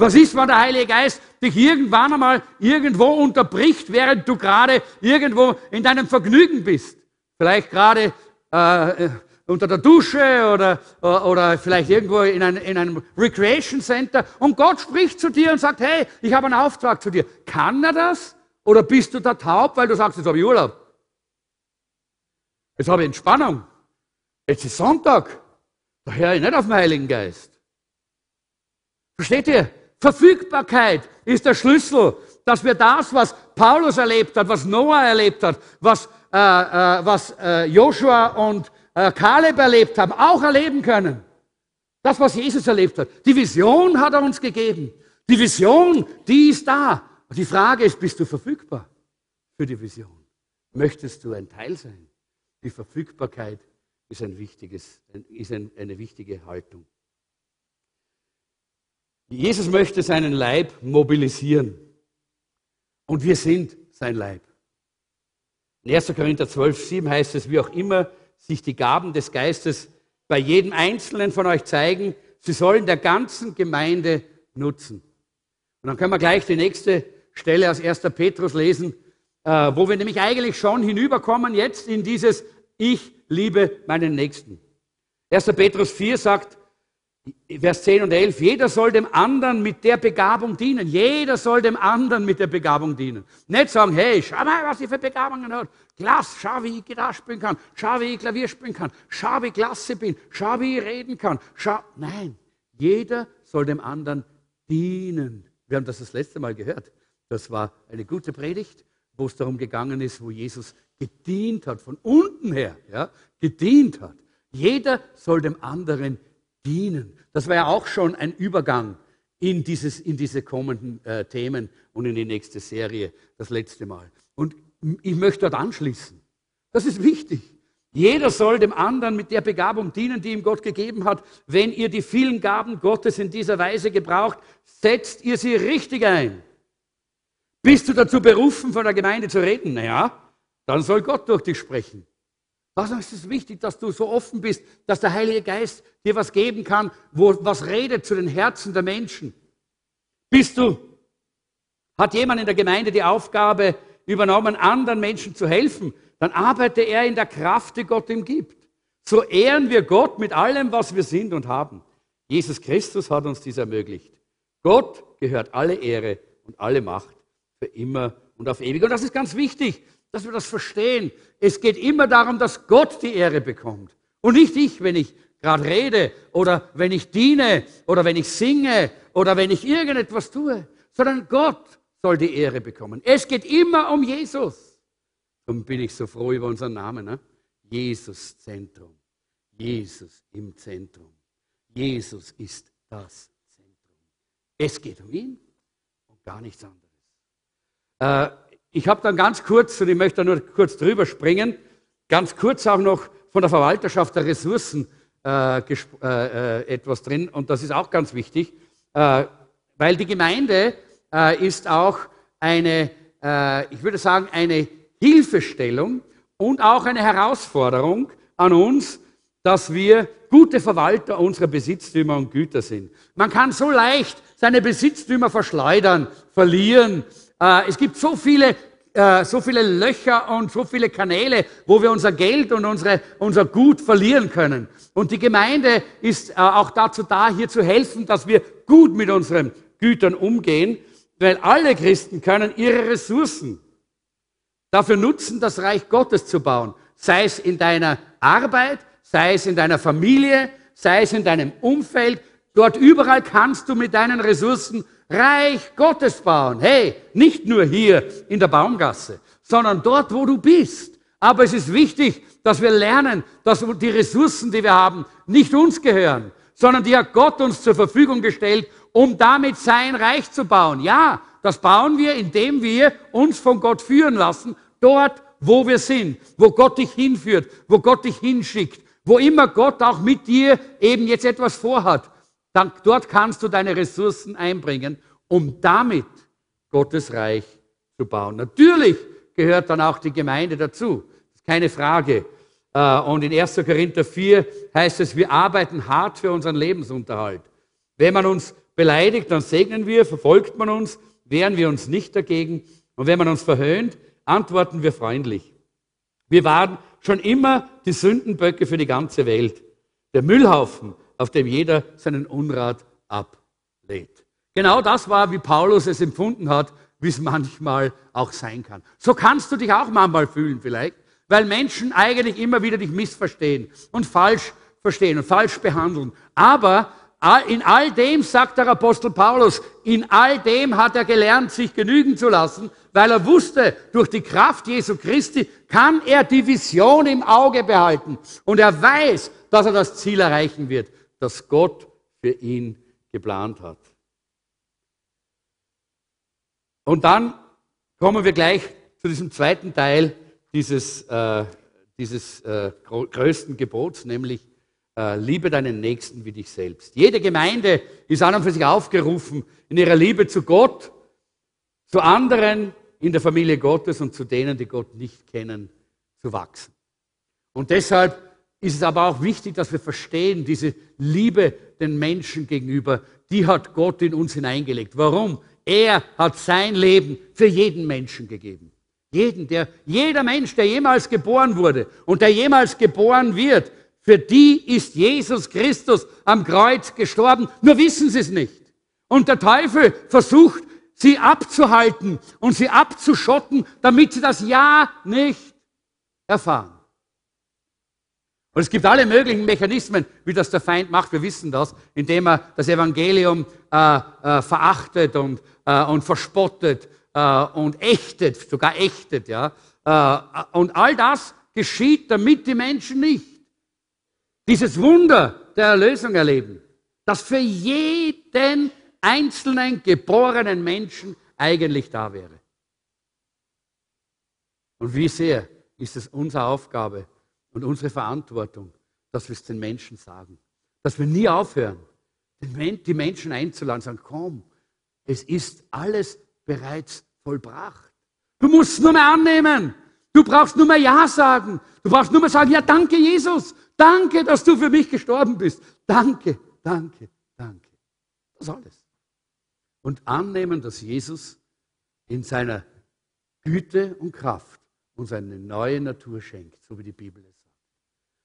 Was ist, wenn der Heilige Geist dich irgendwann einmal irgendwo unterbricht, während du gerade irgendwo in deinem Vergnügen bist? Vielleicht gerade äh, unter der Dusche oder, oder vielleicht irgendwo in, ein, in einem Recreation Center und Gott spricht zu dir und sagt, hey, ich habe einen Auftrag zu dir. Kann er das? Oder bist du da taub, weil du sagst, jetzt habe ich Urlaub? Jetzt habe ich Entspannung. Jetzt ist Sonntag. Da höre ich nicht auf den Heiligen Geist. Versteht ihr? Verfügbarkeit ist der Schlüssel, dass wir das, was Paulus erlebt hat, was Noah erlebt hat, was, äh, äh, was äh, Joshua und äh, Kaleb erlebt haben, auch erleben können. Das, was Jesus erlebt hat. Die Vision hat er uns gegeben. Die Vision, die ist da. Die Frage ist, bist du verfügbar für die Vision? Möchtest du ein Teil sein? Die Verfügbarkeit ist, ein wichtiges, ist eine wichtige Haltung. Jesus möchte seinen Leib mobilisieren. Und wir sind sein Leib. In 1. Korinther 12, 7 heißt es, wie auch immer sich die Gaben des Geistes bei jedem Einzelnen von euch zeigen, sie sollen der ganzen Gemeinde nutzen. Und dann können wir gleich die nächste Stelle aus 1. Petrus lesen, äh, wo wir nämlich eigentlich schon hinüberkommen jetzt in dieses Ich liebe meinen Nächsten. 1. Petrus 4 sagt, Vers 10 und 11, jeder soll dem anderen mit der Begabung dienen. Jeder soll dem anderen mit der Begabung dienen. Nicht sagen, hey, schau mal, was ich für Begabungen habe. Klasse, schau, wie ich Gitarre spielen kann. Schau, wie ich Klavier spielen kann. Schau, wie ich klasse bin. Schau, wie ich reden kann. Schau, nein. Jeder soll dem anderen dienen. Wir haben das das letzte Mal gehört. Das war eine gute Predigt, wo es darum gegangen ist, wo Jesus gedient hat, von unten her, ja, gedient hat. Jeder soll dem anderen dienen dienen. Das war ja auch schon ein Übergang in, dieses, in diese kommenden äh, Themen und in die nächste Serie, das letzte Mal. Und ich möchte dort anschließen. Das ist wichtig. Jeder soll dem anderen mit der Begabung dienen, die ihm Gott gegeben hat. Wenn ihr die vielen Gaben Gottes in dieser Weise gebraucht, setzt ihr sie richtig ein. Bist du dazu berufen, von der Gemeinde zu reden? Naja, dann soll Gott durch dich sprechen. Warum ist es wichtig, dass du so offen bist, dass der Heilige Geist dir was geben kann, wo was redet zu den Herzen der Menschen? Bist du, hat jemand in der Gemeinde die Aufgabe übernommen, anderen Menschen zu helfen, dann arbeite er in der Kraft, die Gott ihm gibt. So ehren wir Gott mit allem, was wir sind und haben. Jesus Christus hat uns dies ermöglicht. Gott gehört alle Ehre und alle Macht für immer und auf ewig. Und das ist ganz wichtig dass wir das verstehen. Es geht immer darum, dass Gott die Ehre bekommt. Und nicht ich, wenn ich gerade rede oder wenn ich diene oder wenn ich singe oder wenn ich irgendetwas tue, sondern Gott soll die Ehre bekommen. Es geht immer um Jesus. Darum bin ich so froh über unseren Namen. Ne? Jesus Zentrum. Jesus im Zentrum. Jesus ist das Zentrum. Es geht um ihn und gar nichts anderes. Äh, ich habe dann ganz kurz, und ich möchte da nur kurz drüber springen, ganz kurz auch noch von der Verwalterschaft der Ressourcen äh, äh, äh, etwas drin. Und das ist auch ganz wichtig, äh, weil die Gemeinde äh, ist auch eine, äh, ich würde sagen, eine Hilfestellung und auch eine Herausforderung an uns, dass wir gute Verwalter unserer Besitztümer und Güter sind. Man kann so leicht seine Besitztümer verschleudern, verlieren, Äh, es gibt so viele äh, so viele Löcher und so viele Kanäle, wo wir unser Geld und unsere, unser Gut verlieren können. Und die Gemeinde ist äh, auch dazu da, hier zu helfen, dass wir gut mit unseren Gütern umgehen, weil alle Christen können ihre Ressourcen dafür nutzen, das Reich Gottes zu bauen. Sei es in deiner Arbeit, sei es in deiner Familie, sei es in deinem Umfeld. Dort überall kannst du mit deinen Ressourcen Reich Gottes bauen. Hey, nicht nur hier in der Baumgasse, sondern dort, wo du bist. Aber es ist wichtig, dass wir lernen, dass die Ressourcen, die wir haben, nicht uns gehören, sondern die hat Gott uns zur Verfügung gestellt, um damit sein Reich zu bauen. Ja, das bauen wir, indem wir uns von Gott führen lassen, dort, wo wir sind, wo Gott dich hinführt, wo Gott dich hinschickt, wo immer Gott auch mit dir eben jetzt etwas vorhat dann, dort kannst du deine Ressourcen einbringen, um damit Gottes Reich zu bauen. Natürlich gehört dann auch die Gemeinde dazu. Keine Frage. Äh, und in 1. Korinther 4 heißt es, wir arbeiten hart für unseren Lebensunterhalt. Wenn man uns beleidigt, dann segnen wir, verfolgt man uns, wehren wir uns nicht dagegen. Und wenn man uns verhöhnt, antworten wir freundlich. Wir waren schon immer die Sündenböcke für die ganze Welt. Der Müllhaufen, auf dem jeder seinen Unrat ablädt. Genau das war, wie Paulus es empfunden hat, wie es manchmal auch sein kann. So kannst du dich auch manchmal fühlen vielleicht, weil Menschen eigentlich immer wieder dich missverstehen und falsch verstehen und falsch behandeln. Aber in all dem, sagt der Apostel Paulus, in all dem hat er gelernt, sich genügen zu lassen, weil er wusste, durch die Kraft Jesu Christi kann er die Vision im Auge behalten. Und er weiß, dass er das Ziel erreichen wird das Gott für ihn geplant hat. Und dann kommen wir gleich zu diesem zweiten Teil dieses, äh, dieses äh, größten Gebots, nämlich äh, liebe deinen Nächsten wie dich selbst. Jede Gemeinde ist an und für sich aufgerufen, in ihrer Liebe zu Gott, zu anderen in der Familie Gottes und zu denen, die Gott nicht kennen, zu wachsen. Und deshalb ist es aber auch wichtig, dass wir verstehen, diese Liebe den Menschen gegenüber, die hat Gott in uns hineingelegt. Warum? Er hat sein Leben für jeden Menschen gegeben. Jeden, der, jeder Mensch, der jemals geboren wurde und der jemals geboren wird, für die ist Jesus Christus am Kreuz gestorben. Nur wissen sie es nicht. Und der Teufel versucht, sie abzuhalten und sie abzuschotten, damit sie das Ja nicht erfahren. Und es gibt alle möglichen Mechanismen, wie das der Feind macht. Wir wissen das, indem er das Evangelium äh, äh, verachtet und, äh, und verspottet äh, und ächtet, sogar ächtet. Ja? Äh, und all das geschieht, damit die Menschen nicht dieses Wunder der Erlösung erleben, das für jeden einzelnen geborenen Menschen eigentlich da wäre. Und wie sehr ist es unsere Aufgabe, und unsere Verantwortung, dass wir es den Menschen sagen. Dass wir nie aufhören, die Menschen einzuladen, sagen, komm, es ist alles bereits vollbracht. Du musst nur mehr annehmen. Du brauchst nur mehr Ja sagen. Du brauchst nur mehr sagen, ja, danke Jesus. Danke, dass du für mich gestorben bist. Danke, danke, danke. Das alles. Und annehmen, dass Jesus in seiner Güte und Kraft uns eine neue Natur schenkt, so wie die Bibel es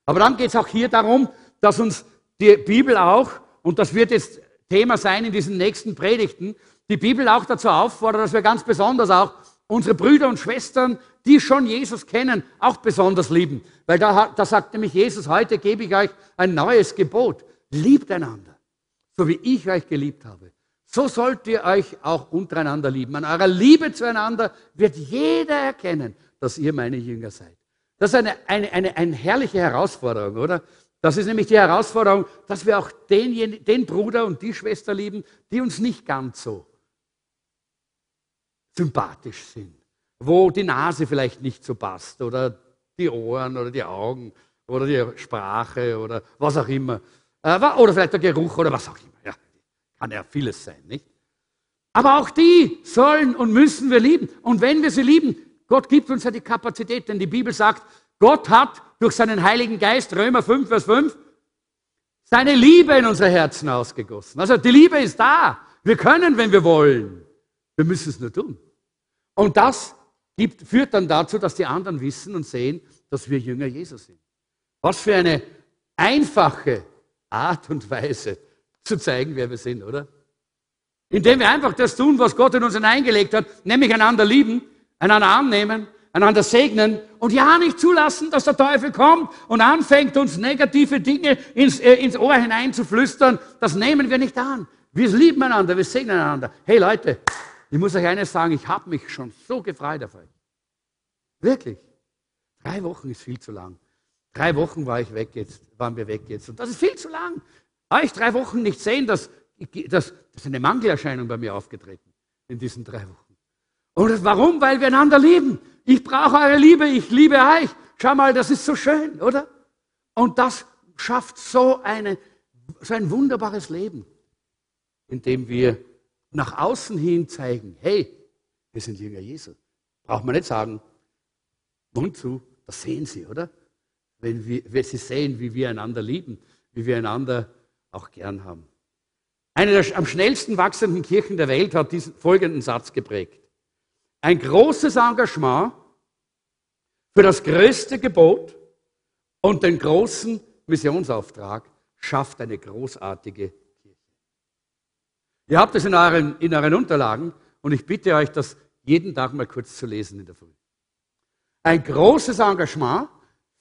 aber dann geht es auch hier darum, dass uns die Bibel auch, und das wird jetzt Thema sein in diesen nächsten Predigten, die Bibel auch dazu auffordert, dass wir ganz besonders auch unsere Brüder und Schwestern, die schon Jesus kennen, auch besonders lieben. Weil da, da sagt nämlich Jesus, heute gebe ich euch ein neues Gebot. Liebt einander, so wie ich euch geliebt habe. So sollt ihr euch auch untereinander lieben. An eurer Liebe zueinander wird jeder erkennen, dass ihr meine Jünger seid. Das ist eine, eine, eine, eine herrliche Herausforderung, oder? Das ist nämlich die Herausforderung, dass wir auch den, den Bruder und die Schwester lieben, die uns nicht ganz so sympathisch sind, wo die Nase vielleicht nicht so passt oder die Ohren oder die Augen oder die Sprache oder was auch immer. Äh, oder vielleicht der Geruch oder was auch immer. Ja, kann ja vieles sein, nicht? Aber auch die sollen und müssen wir lieben. Und wenn wir sie lieben, Gott gibt uns ja die Kapazität, denn die Bibel sagt, Gott hat durch seinen Heiligen Geist, Römer 5, Vers 5, seine Liebe in unsere Herzen ausgegossen. Also die Liebe ist da. Wir können, wenn wir wollen. Wir müssen es nur tun. Und das gibt, führt dann dazu, dass die anderen wissen und sehen, dass wir Jünger Jesus sind. Was für eine einfache Art und Weise zu zeigen, wer wir sind, oder? Indem wir einfach das tun, was Gott in uns hineingelegt hat, nämlich einander lieben, einander annehmen, einander segnen und ja nicht zulassen, dass der Teufel kommt und anfängt, uns negative Dinge ins, äh, ins Ohr hineinzuflüstern. Das nehmen wir nicht an. Wir lieben einander, wir segnen einander. Hey Leute, ich muss euch eines sagen, ich habe mich schon so gefreut auf euch. Wirklich. Drei Wochen ist viel zu lang. Drei Wochen war ich weg jetzt, waren wir weg jetzt. Und das ist viel zu lang. Euch drei Wochen nicht sehen, das, das, das ist eine Mangelerscheinung bei mir aufgetreten in diesen drei Wochen. Und warum? Weil wir einander lieben. Ich brauche eure Liebe, ich liebe euch. Schau mal, das ist so schön, oder? Und das schafft so, eine, so ein wunderbares Leben, in dem wir nach außen hin zeigen, hey, wir sind Jünger Jesu. Braucht man nicht sagen, Mund zu, das sehen sie, oder? Wenn, wir, wenn sie sehen, wie wir einander lieben, wie wir einander auch gern haben. Eine der am schnellsten wachsenden Kirchen der Welt hat diesen folgenden Satz geprägt. Ein großes Engagement für das größte Gebot und den großen Missionsauftrag schafft eine großartige Kirche. Ihr habt es in euren, in euren Unterlagen und ich bitte euch, das jeden Tag mal kurz zu lesen in der Früh. Ein großes Engagement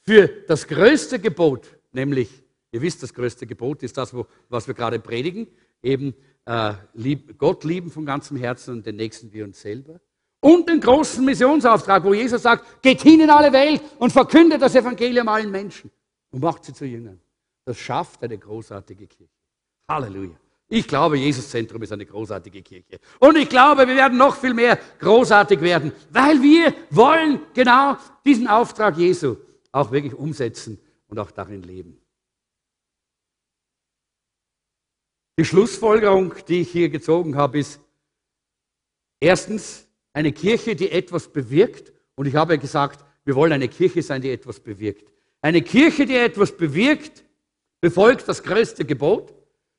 für das größte Gebot, nämlich, ihr wisst, das größte Gebot ist das, wo, was wir gerade predigen, eben äh, lieb, Gott lieben von ganzem Herzen und den Nächsten wie uns selber und den großen Missionsauftrag, wo Jesus sagt, geht hin in alle Welt und verkündet das Evangelium allen Menschen und macht sie zu Jüngern. Das schafft eine großartige Kirche. Halleluja. Ich glaube, Jesus Zentrum ist eine großartige Kirche. Und ich glaube, wir werden noch viel mehr großartig werden, weil wir wollen genau diesen Auftrag Jesu auch wirklich umsetzen und auch darin leben. Die Schlussfolgerung, die ich hier gezogen habe, ist, erstens, eine Kirche, die etwas bewirkt. Und ich habe gesagt, wir wollen eine Kirche sein, die etwas bewirkt. Eine Kirche, die etwas bewirkt, befolgt das größte Gebot.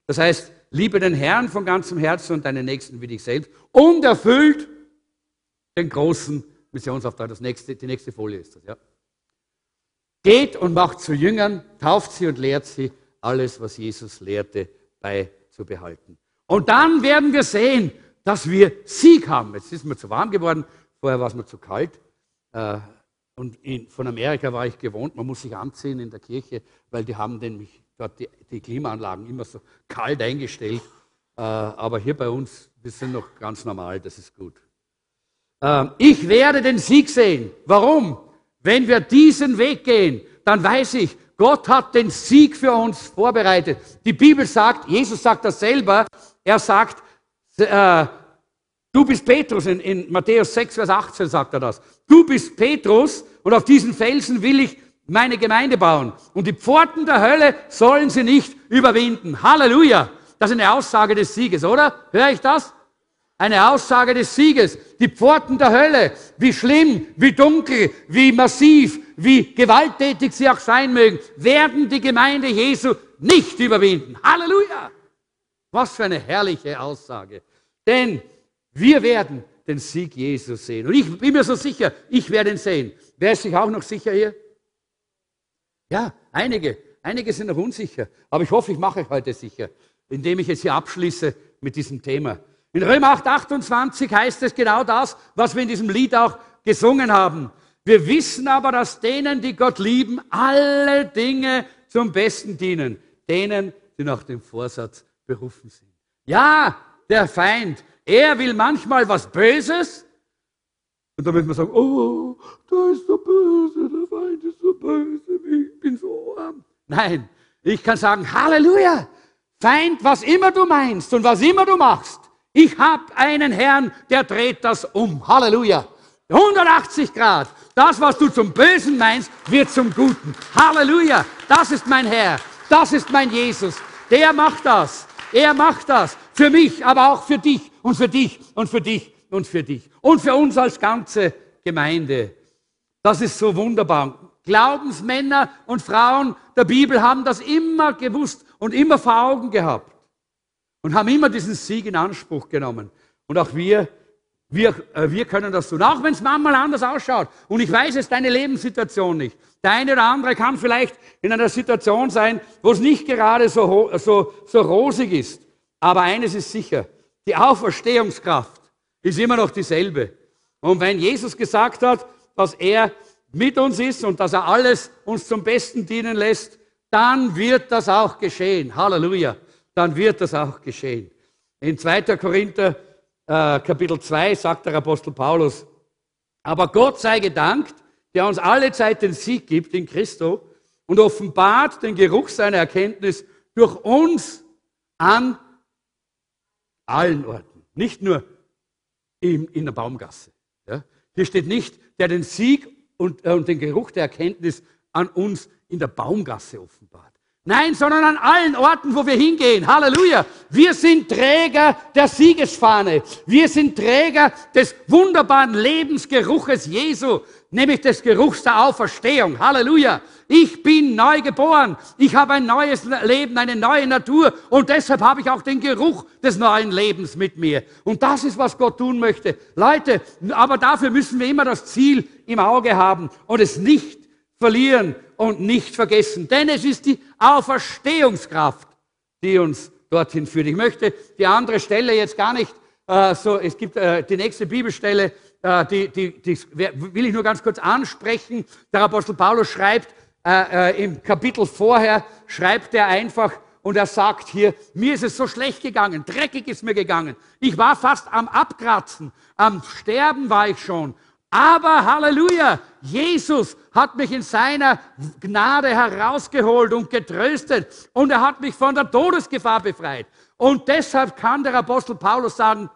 Das heißt, liebe den Herrn von ganzem Herzen und deinen Nächsten wie dich selbst und erfüllt den großen Missionsauftrag. Das nächste, die nächste Folie ist das, ja. Geht und macht zu Jüngern, tauft sie und lehrt sie, alles, was Jesus lehrte, beizubehalten. Und dann werden wir sehen, dass wir Sieg haben. Jetzt ist mir zu warm geworden, vorher war es mir zu kalt. Äh, und in, von Amerika war ich gewohnt, man muss sich anziehen in der Kirche, weil die haben nämlich dort die, die Klimaanlagen immer so kalt eingestellt. Äh, aber hier bei uns, wir sind noch ganz normal, das ist gut. Ähm, ich werde den Sieg sehen. Warum? Wenn wir diesen Weg gehen, dann weiß ich, Gott hat den Sieg für uns vorbereitet. Die Bibel sagt, Jesus sagt das selber, er sagt, äh, du bist Petrus, in, in Matthäus 6, Vers 18 sagt er das. Du bist Petrus und auf diesen Felsen will ich meine Gemeinde bauen. Und die Pforten der Hölle sollen sie nicht überwinden. Halleluja! Das ist eine Aussage des Sieges, oder? Höre ich das? Eine Aussage des Sieges. Die Pforten der Hölle, wie schlimm, wie dunkel, wie massiv, wie gewalttätig sie auch sein mögen, werden die Gemeinde Jesu nicht überwinden. Halleluja! Was für eine herrliche Aussage. Denn wir werden den Sieg Jesus sehen. Und ich bin mir so sicher, ich werde ihn sehen. Wer ist sich auch noch sicher hier? Ja, einige. Einige sind noch unsicher. Aber ich hoffe, ich mache euch heute sicher, indem ich jetzt hier abschließe mit diesem Thema. In Römer 8, 28 heißt es genau das, was wir in diesem Lied auch gesungen haben. Wir wissen aber, dass denen, die Gott lieben, alle Dinge zum Besten dienen. Denen, die nach dem Vorsatz berufen sind. Ja, der Feind, er will manchmal was Böses. Und dann wird man sagen, oh, da ist so böse, der Feind ist so böse, ich bin so arm. Nein, ich kann sagen, Halleluja, Feind, was immer du meinst und was immer du machst, ich habe einen Herrn, der dreht das um. Halleluja. 180 Grad. Das, was du zum Bösen meinst, wird zum Guten. Halleluja. Das ist mein Herr. Das ist mein Jesus. Der macht das. Er macht das für mich, aber auch für dich und für dich und für dich und für dich und für uns als ganze Gemeinde. Das ist so wunderbar. Glaubensmänner und Frauen der Bibel haben das immer gewusst und immer vor Augen gehabt und haben immer diesen Sieg in Anspruch genommen. Und auch wir Wir, äh, wir können das tun, auch wenn es manchmal anders ausschaut. Und ich weiß, es deine Lebenssituation nicht. Der eine oder andere kann vielleicht in einer Situation sein, wo es nicht gerade so, so, so rosig ist. Aber eines ist sicher, die Auferstehungskraft ist immer noch dieselbe. Und wenn Jesus gesagt hat, dass er mit uns ist und dass er alles uns zum Besten dienen lässt, dann wird das auch geschehen. Halleluja. Dann wird das auch geschehen. In 2. Korinther äh, Kapitel 2 sagt der Apostel Paulus, aber Gott sei gedankt, der uns alle Zeit den Sieg gibt in Christo und offenbart den Geruch seiner Erkenntnis durch uns an allen Orten. Nicht nur in, in der Baumgasse. Ja? Hier steht nicht, der den Sieg und, äh, und den Geruch der Erkenntnis an uns in der Baumgasse offenbart. Nein, sondern an allen Orten, wo wir hingehen. Halleluja. Wir sind Träger der Siegesfahne. Wir sind Träger des wunderbaren Lebensgeruches Jesu, nämlich des Geruchs der Auferstehung. Halleluja. Ich bin neu geboren. Ich habe ein neues Leben, eine neue Natur und deshalb habe ich auch den Geruch des neuen Lebens mit mir. Und das ist, was Gott tun möchte. Leute, aber dafür müssen wir immer das Ziel im Auge haben und es nicht verlieren und nicht vergessen. Denn es ist die Auferstehungskraft, die uns dorthin führt. Ich möchte die andere Stelle jetzt gar nicht äh, so, es gibt äh, die nächste Bibelstelle, äh, die, die, die will ich nur ganz kurz ansprechen. Der Apostel Paulus schreibt äh, äh, im Kapitel vorher, schreibt er einfach, und er sagt hier, mir ist es so schlecht gegangen, dreckig ist mir gegangen. Ich war fast am Abkratzen, am Sterben war ich schon. Aber Halleluja, Jesus hat mich in seiner Gnade herausgeholt und getröstet und er hat mich von der Todesgefahr befreit. Und deshalb kann der Apostel Paulus sagen,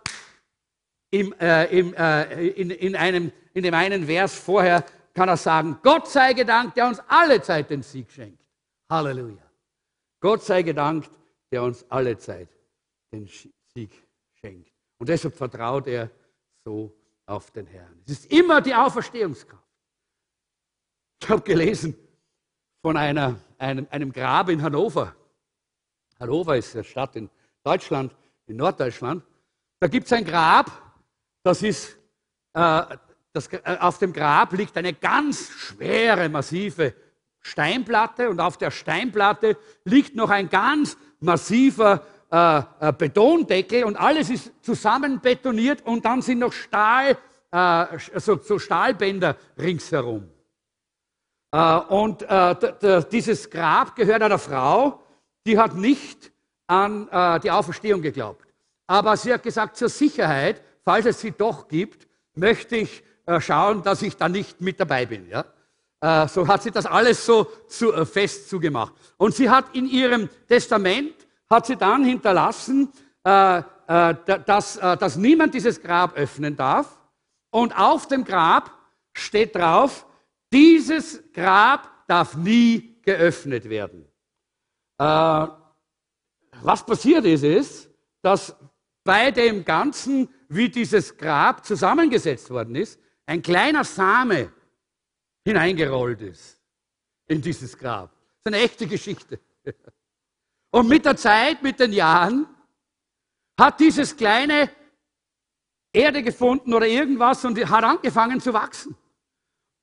im, äh, im, äh, in, in, einem, in dem einen Vers vorher kann er sagen, Gott sei gedankt, der uns alle Zeit den Sieg schenkt. Halleluja. Gott sei gedankt, der uns alle Zeit den Sieg schenkt. Und deshalb vertraut er so auf den Herrn. Es ist immer die Auferstehungskraft. Ich habe gelesen von einer, einem, einem Grab in Hannover. Hannover ist eine Stadt in Deutschland, in Norddeutschland. Da gibt es ein Grab, das ist, äh, das, äh, auf dem Grab liegt eine ganz schwere, massive Steinplatte und auf der Steinplatte liegt noch ein ganz massiver äh, äh, Betondeckel und alles ist zusammen betoniert und dann sind noch Stahl, äh, so, so, Stahlbänder ringsherum. Äh, und äh, dieses Grab gehört einer Frau, die hat nicht an äh, die Auferstehung geglaubt. Aber sie hat gesagt, zur Sicherheit, falls es sie doch gibt, möchte ich schauen, dass ich da nicht mit dabei bin. Ja? so hat sie das alles so fest zugemacht. Und sie hat in ihrem Testament hat sie dann hinterlassen, äh, äh, dass, äh, dass niemand dieses Grab öffnen darf. Und auf dem Grab steht drauf, dieses Grab darf nie geöffnet werden. Äh, was passiert ist, ist, dass bei dem Ganzen, wie dieses Grab zusammengesetzt worden ist, ein kleiner Same hineingerollt ist in dieses Grab. Das ist eine echte Geschichte. Und mit der Zeit, mit den Jahren, hat dieses kleine Erde gefunden oder irgendwas und hat angefangen zu wachsen.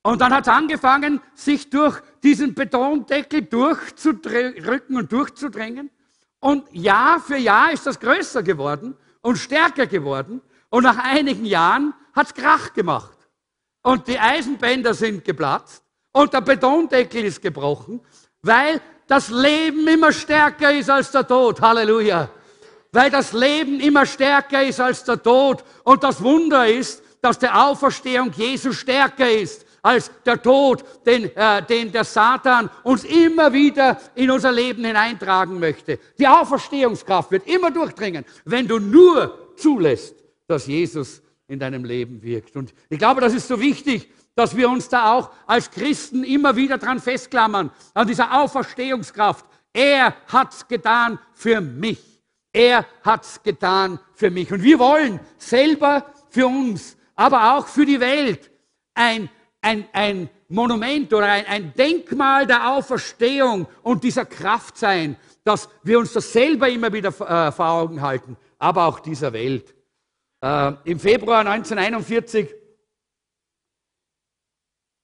Und dann hat es angefangen, sich durch diesen Betondeckel durchzudrücken und durchzudrängen. Und Jahr für Jahr ist das größer geworden und stärker geworden. Und nach einigen Jahren hat es Krach gemacht. Und die Eisenbänder sind geplatzt und der Betondeckel ist gebrochen, weil das Leben immer stärker ist als der Tod. Halleluja. Weil das Leben immer stärker ist als der Tod. Und das Wunder ist, dass der Auferstehung Jesu stärker ist als der Tod, den, äh, den der Satan uns immer wieder in unser Leben hineintragen möchte. Die Auferstehungskraft wird immer durchdringen, wenn du nur zulässt, dass Jesus in deinem Leben wirkt. Und ich glaube, das ist so wichtig, dass wir uns da auch als Christen immer wieder dran festklammern, an dieser Auferstehungskraft. Er hat's getan für mich. Er hat's getan für mich. Und wir wollen selber für uns, aber auch für die Welt ein, ein, ein Monument oder ein, ein Denkmal der Auferstehung und dieser Kraft sein, dass wir uns das selber immer wieder äh, vor Augen halten, aber auch dieser Welt. Äh, Im Februar 1941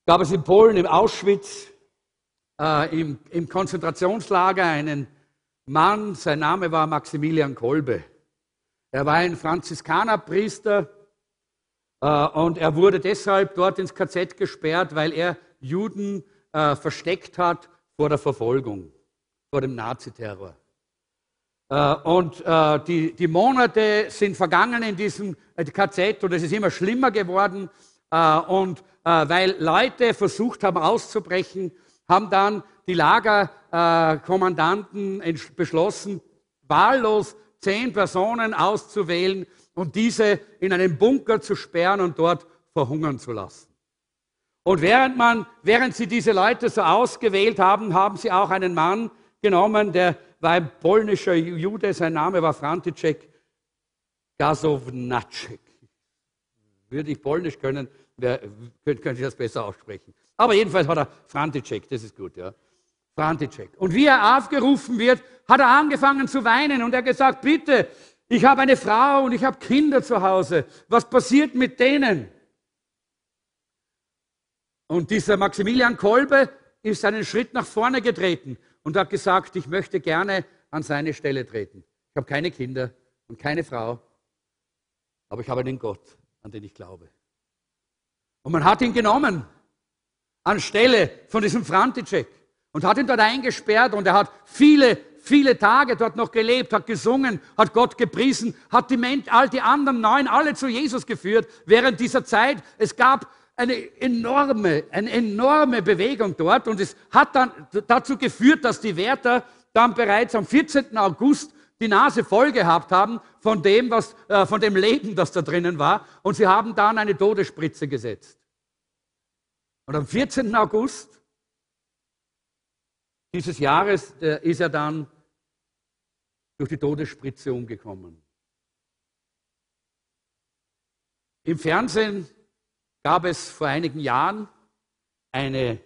gab es in Polen, im Auschwitz, äh, im, im Konzentrationslager einen Mann, sein Name war Maximilian Kolbe. Er war ein Franziskanerpriester äh, und er wurde deshalb dort ins KZ gesperrt, weil er Juden äh, versteckt hat vor der Verfolgung, vor dem Naziterror. Äh, und äh, die, die Monate sind vergangen in diesem äh, KZ und es ist immer schlimmer geworden. Äh, und weil Leute versucht haben auszubrechen, haben dann die Lagerkommandanten beschlossen, wahllos zehn Personen auszuwählen und diese in einen Bunker zu sperren und dort verhungern zu lassen. Und während, man, während sie diese Leute so ausgewählt haben, haben sie auch einen Mann genommen, der war ein polnischer Jude, sein Name war František Gasownacek. Würde ich polnisch können, könnte ich das besser aussprechen. Aber jedenfalls hat er František, das ist gut, ja. František. Und wie er aufgerufen wird, hat er angefangen zu weinen und er gesagt, bitte, ich habe eine Frau und ich habe Kinder zu Hause. Was passiert mit denen? Und dieser Maximilian Kolbe ist einen Schritt nach vorne getreten und hat gesagt, ich möchte gerne an seine Stelle treten. Ich habe keine Kinder und keine Frau, aber ich habe einen Gott, an den ich glaube. Und man hat ihn genommen anstelle von diesem František und hat ihn dort eingesperrt und er hat viele, viele Tage dort noch gelebt, hat gesungen, hat Gott gepriesen, hat die, Menschen, all die anderen neun alle zu Jesus geführt während dieser Zeit. Es gab eine enorme, eine enorme Bewegung dort und es hat dann dazu geführt, dass die Wärter dann bereits am 14. August die Nase voll gehabt haben von dem, was, äh, von dem Leben, das da drinnen war und sie haben dann eine Todesspritze gesetzt. Und am 14. August dieses Jahres ist er dann durch die Todesspritze umgekommen. Im Fernsehen gab es vor einigen Jahren eine,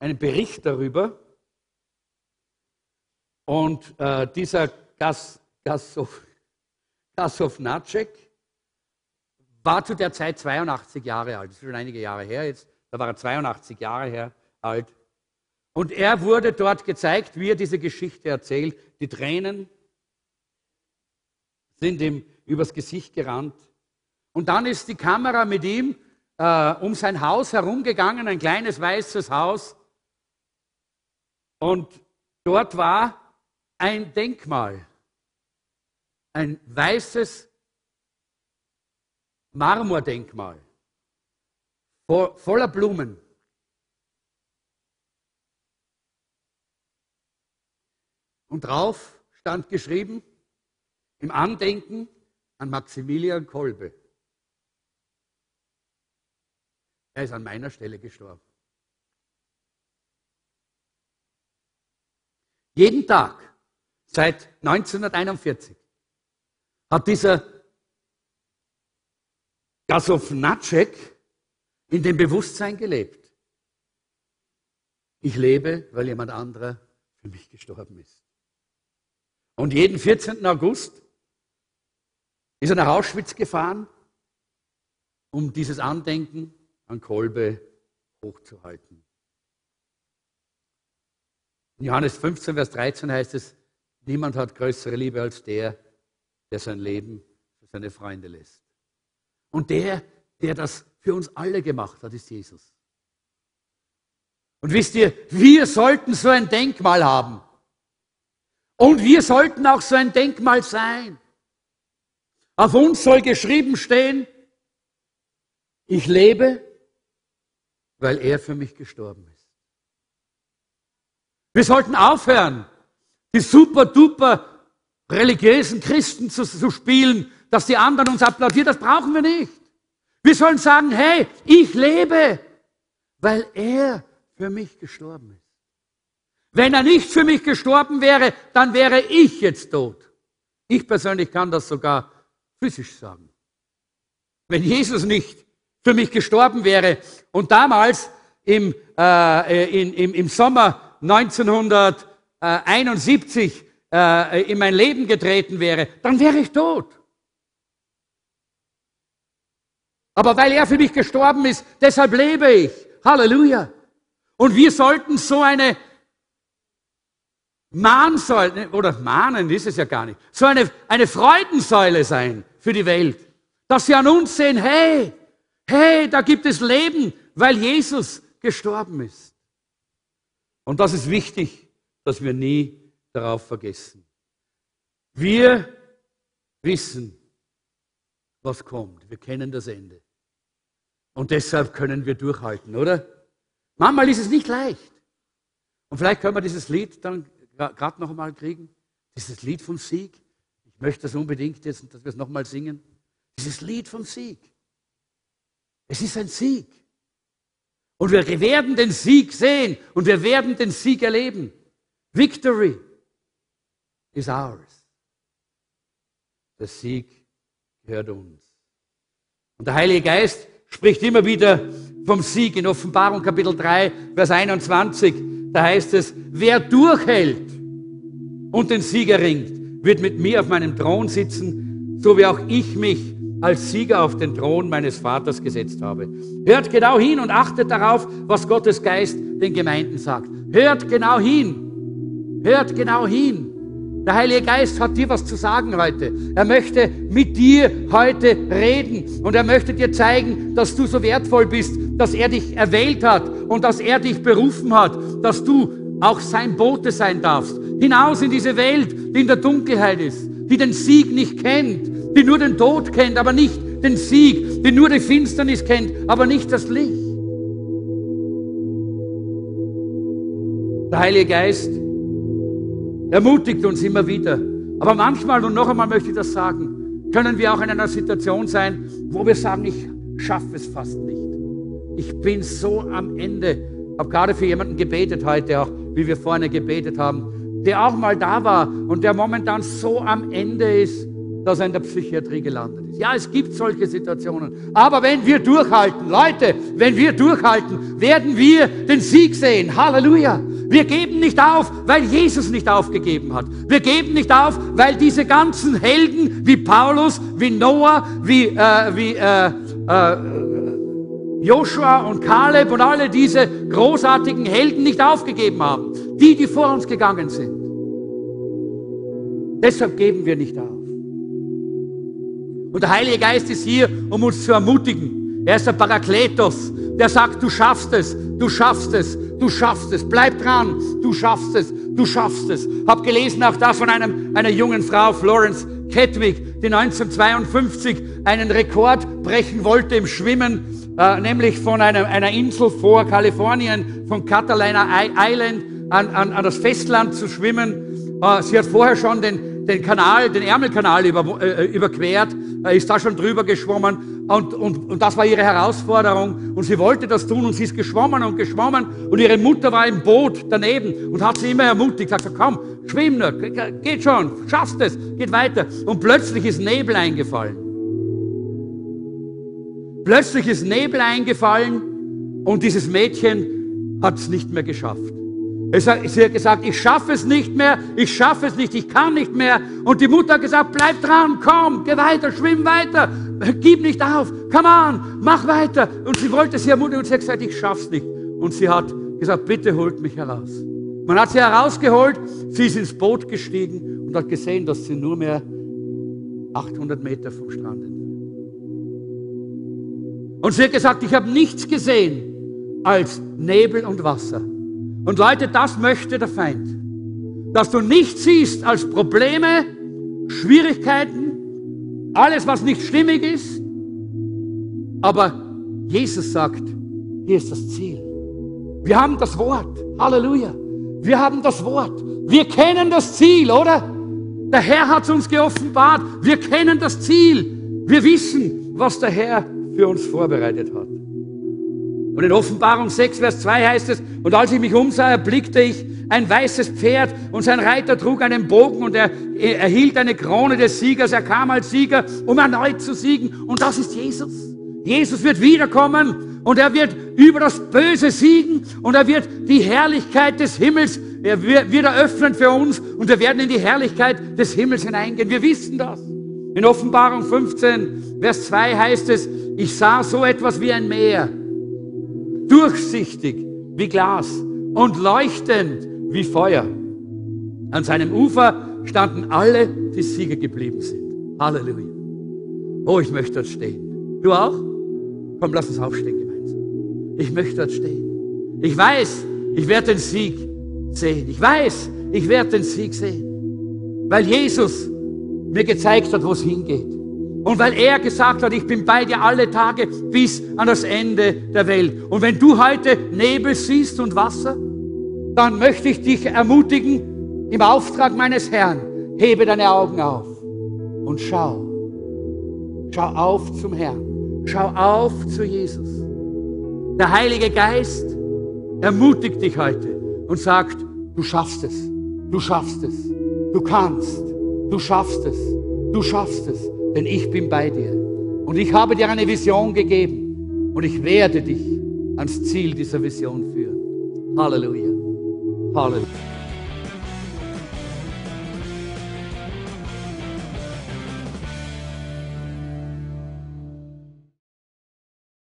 einen Bericht darüber. Und äh, dieser Gas, Gasov, Gasovnacek war zu der Zeit 82 Jahre alt. Das ist schon einige Jahre her jetzt. Da war er 82 Jahre her, alt. Und er wurde dort gezeigt, wie er diese Geschichte erzählt. Die Tränen sind ihm übers Gesicht gerannt. Und dann ist die Kamera mit ihm äh, um sein Haus herumgegangen, ein kleines weißes Haus. Und dort war ein Denkmal, ein weißes Marmordenkmal voller Blumen. Und drauf stand geschrieben, im Andenken an Maximilian Kolbe. Er ist an meiner Stelle gestorben. Jeden Tag seit 1941 hat dieser Gasovnacek in dem Bewusstsein gelebt. Ich lebe, weil jemand anderer für mich gestorben ist. Und jeden 14. August ist er nach Auschwitz gefahren, um dieses Andenken an Kolbe hochzuhalten. In Johannes 15, Vers 13 heißt es, niemand hat größere Liebe als der, der sein Leben für seine Freunde lässt. Und der, der das für uns alle gemacht hat, ist Jesus. Und wisst ihr, wir sollten so ein Denkmal haben. Und wir sollten auch so ein Denkmal sein. Auf uns soll geschrieben stehen, ich lebe, weil er für mich gestorben ist. Wir sollten aufhören, die super duper religiösen Christen zu, zu spielen, dass die anderen uns applaudieren. Das brauchen wir nicht. Wir sollen sagen, hey, ich lebe, weil er für mich gestorben ist. Wenn er nicht für mich gestorben wäre, dann wäre ich jetzt tot. Ich persönlich kann das sogar physisch sagen. Wenn Jesus nicht für mich gestorben wäre und damals im, äh, in, im, im Sommer 1971 äh, in mein Leben getreten wäre, dann wäre ich tot. Aber weil er für mich gestorben ist, deshalb lebe ich. Halleluja. Und wir sollten so eine Mahnsäule, oder Mahnen ist es ja gar nicht, so eine, eine Freudensäule sein für die Welt. Dass sie an uns sehen, hey, hey, da gibt es Leben, weil Jesus gestorben ist. Und das ist wichtig, dass wir nie darauf vergessen. Wir wissen, was kommt. Wir kennen das Ende. Und deshalb können wir durchhalten, oder? Manchmal ist es nicht leicht. Und vielleicht können wir dieses Lied dann gerade noch einmal kriegen. Dieses Lied vom Sieg. Ich möchte das unbedingt jetzt, dass wir es nochmal singen. Dieses Lied vom Sieg. Es ist ein Sieg. Und wir werden den Sieg sehen und wir werden den Sieg erleben. Victory is ours. Der Sieg gehört uns. Und der Heilige Geist spricht immer wieder vom Sieg in Offenbarung Kapitel 3, Vers 21. Da heißt es, wer durchhält und den Sieg erringt, wird mit mir auf meinem Thron sitzen, so wie auch ich mich als Sieger auf den Thron meines Vaters gesetzt habe. Hört genau hin und achtet darauf, was Gottes Geist den Gemeinden sagt. Hört genau hin. Hört genau hin. Der Heilige Geist hat dir was zu sagen heute. Er möchte mit dir heute reden und er möchte dir zeigen, dass du so wertvoll bist, dass er dich erwählt hat und dass er dich berufen hat, dass du auch sein Bote sein darfst. Hinaus in diese Welt, die in der Dunkelheit ist, die den Sieg nicht kennt, die nur den Tod kennt, aber nicht den Sieg, die nur die Finsternis kennt, aber nicht das Licht. Der Heilige Geist ermutigt uns immer wieder. Aber manchmal, und noch einmal möchte ich das sagen, können wir auch in einer Situation sein, wo wir sagen, ich schaffe es fast nicht. Ich bin so am Ende. Ich habe gerade für jemanden gebetet heute, auch wie wir vorne gebetet haben, der auch mal da war und der momentan so am Ende ist, dass er in der Psychiatrie gelandet ist. Ja, es gibt solche Situationen. Aber wenn wir durchhalten, Leute, wenn wir durchhalten, werden wir den Sieg sehen. Halleluja. Wir geben nicht auf, weil Jesus nicht aufgegeben hat. Wir geben nicht auf, weil diese ganzen Helden wie Paulus, wie Noah, wie, äh, wie äh, äh, Joshua und Kaleb und alle diese großartigen Helden nicht aufgegeben haben. Die, die vor uns gegangen sind. Deshalb geben wir nicht auf. Und der Heilige Geist ist hier, um uns zu ermutigen. Er ist der Parakletos, der sagt, du schaffst es, du schaffst es, du schaffst es, bleib dran, du schaffst es, du schaffst es. Hab gelesen auch da von einem, einer jungen Frau, Florence Kedwick, die 1952 einen Rekord brechen wollte im Schwimmen, äh, nämlich von einer, einer Insel vor Kalifornien, von Catalina Island an, an, an das Festland zu schwimmen. Äh, sie hat vorher schon den, den Kanal, den Ärmelkanal über, äh, überquert, äh, ist da schon drüber geschwommen. Und, und, und das war ihre Herausforderung. Und sie wollte das tun und sie ist geschwommen und geschwommen. Und ihre Mutter war im Boot daneben und hat sie immer ermutigt, sagt, komm, schwimm nur, geht schon, schaffst es, geht weiter. Und plötzlich ist Nebel eingefallen. Plötzlich ist Nebel eingefallen und dieses Mädchen hat es nicht mehr geschafft. Sie hat gesagt, ich schaffe es nicht mehr, ich schaffe es nicht, ich kann nicht mehr. Und die Mutter hat gesagt, bleib dran, komm, geh weiter, schwimm weiter, gib nicht auf, come on, mach weiter. Und sie wollte sie ermutigen und sie hat gesagt, ich schaff's nicht. Und sie hat gesagt, bitte holt mich heraus. Man hat sie herausgeholt, sie ist ins Boot gestiegen und hat gesehen, dass sie nur mehr 800 Meter vom Strand entfernt. Und sie hat gesagt, ich habe nichts gesehen als Nebel und Wasser. Und Leute, das möchte der Feind. Dass du nichts siehst als Probleme, Schwierigkeiten, alles, was nicht stimmig ist. Aber Jesus sagt, hier ist das Ziel. Wir haben das Wort. Halleluja. Wir haben das Wort. Wir kennen das Ziel, oder? Der Herr hat es uns geoffenbart. Wir kennen das Ziel. Wir wissen, was der Herr für uns vorbereitet hat. Und in Offenbarung 6, Vers 2 heißt es, und als ich mich umsah, erblickte ich ein weißes Pferd und sein Reiter trug einen Bogen und er erhielt eine Krone des Siegers. Er kam als Sieger, um erneut zu siegen. Und das ist Jesus. Jesus wird wiederkommen und er wird über das Böse siegen und er wird die Herrlichkeit des Himmels er wird eröffnen für uns und wir werden in die Herrlichkeit des Himmels hineingehen. Wir wissen das. In Offenbarung 15, Vers 2 heißt es, Ich sah so etwas wie ein Meer, durchsichtig wie Glas und leuchtend wie Feuer. An seinem Ufer standen alle, die Sieger geblieben sind. Halleluja. Oh, ich möchte dort stehen. Du auch? Komm, lass uns aufstehen gemeinsam. Ich möchte dort stehen. Ich weiß, ich werde den Sieg sehen. Ich weiß, ich werde den Sieg sehen. Weil Jesus mir gezeigt hat, wo es hingeht. Und weil er gesagt hat, ich bin bei dir alle Tage bis an das Ende der Welt. Und wenn du heute Nebel siehst und Wasser, dann möchte ich dich ermutigen, im Auftrag meines Herrn, hebe deine Augen auf und schau. Schau auf zum Herrn. Schau auf zu Jesus. Der Heilige Geist ermutigt dich heute und sagt, du schaffst es, du schaffst es, du kannst, du schaffst es, du schaffst es denn ich bin bei dir. Und ich habe dir eine Vision gegeben und ich werde dich ans Ziel dieser Vision führen. Halleluja. Halleluja.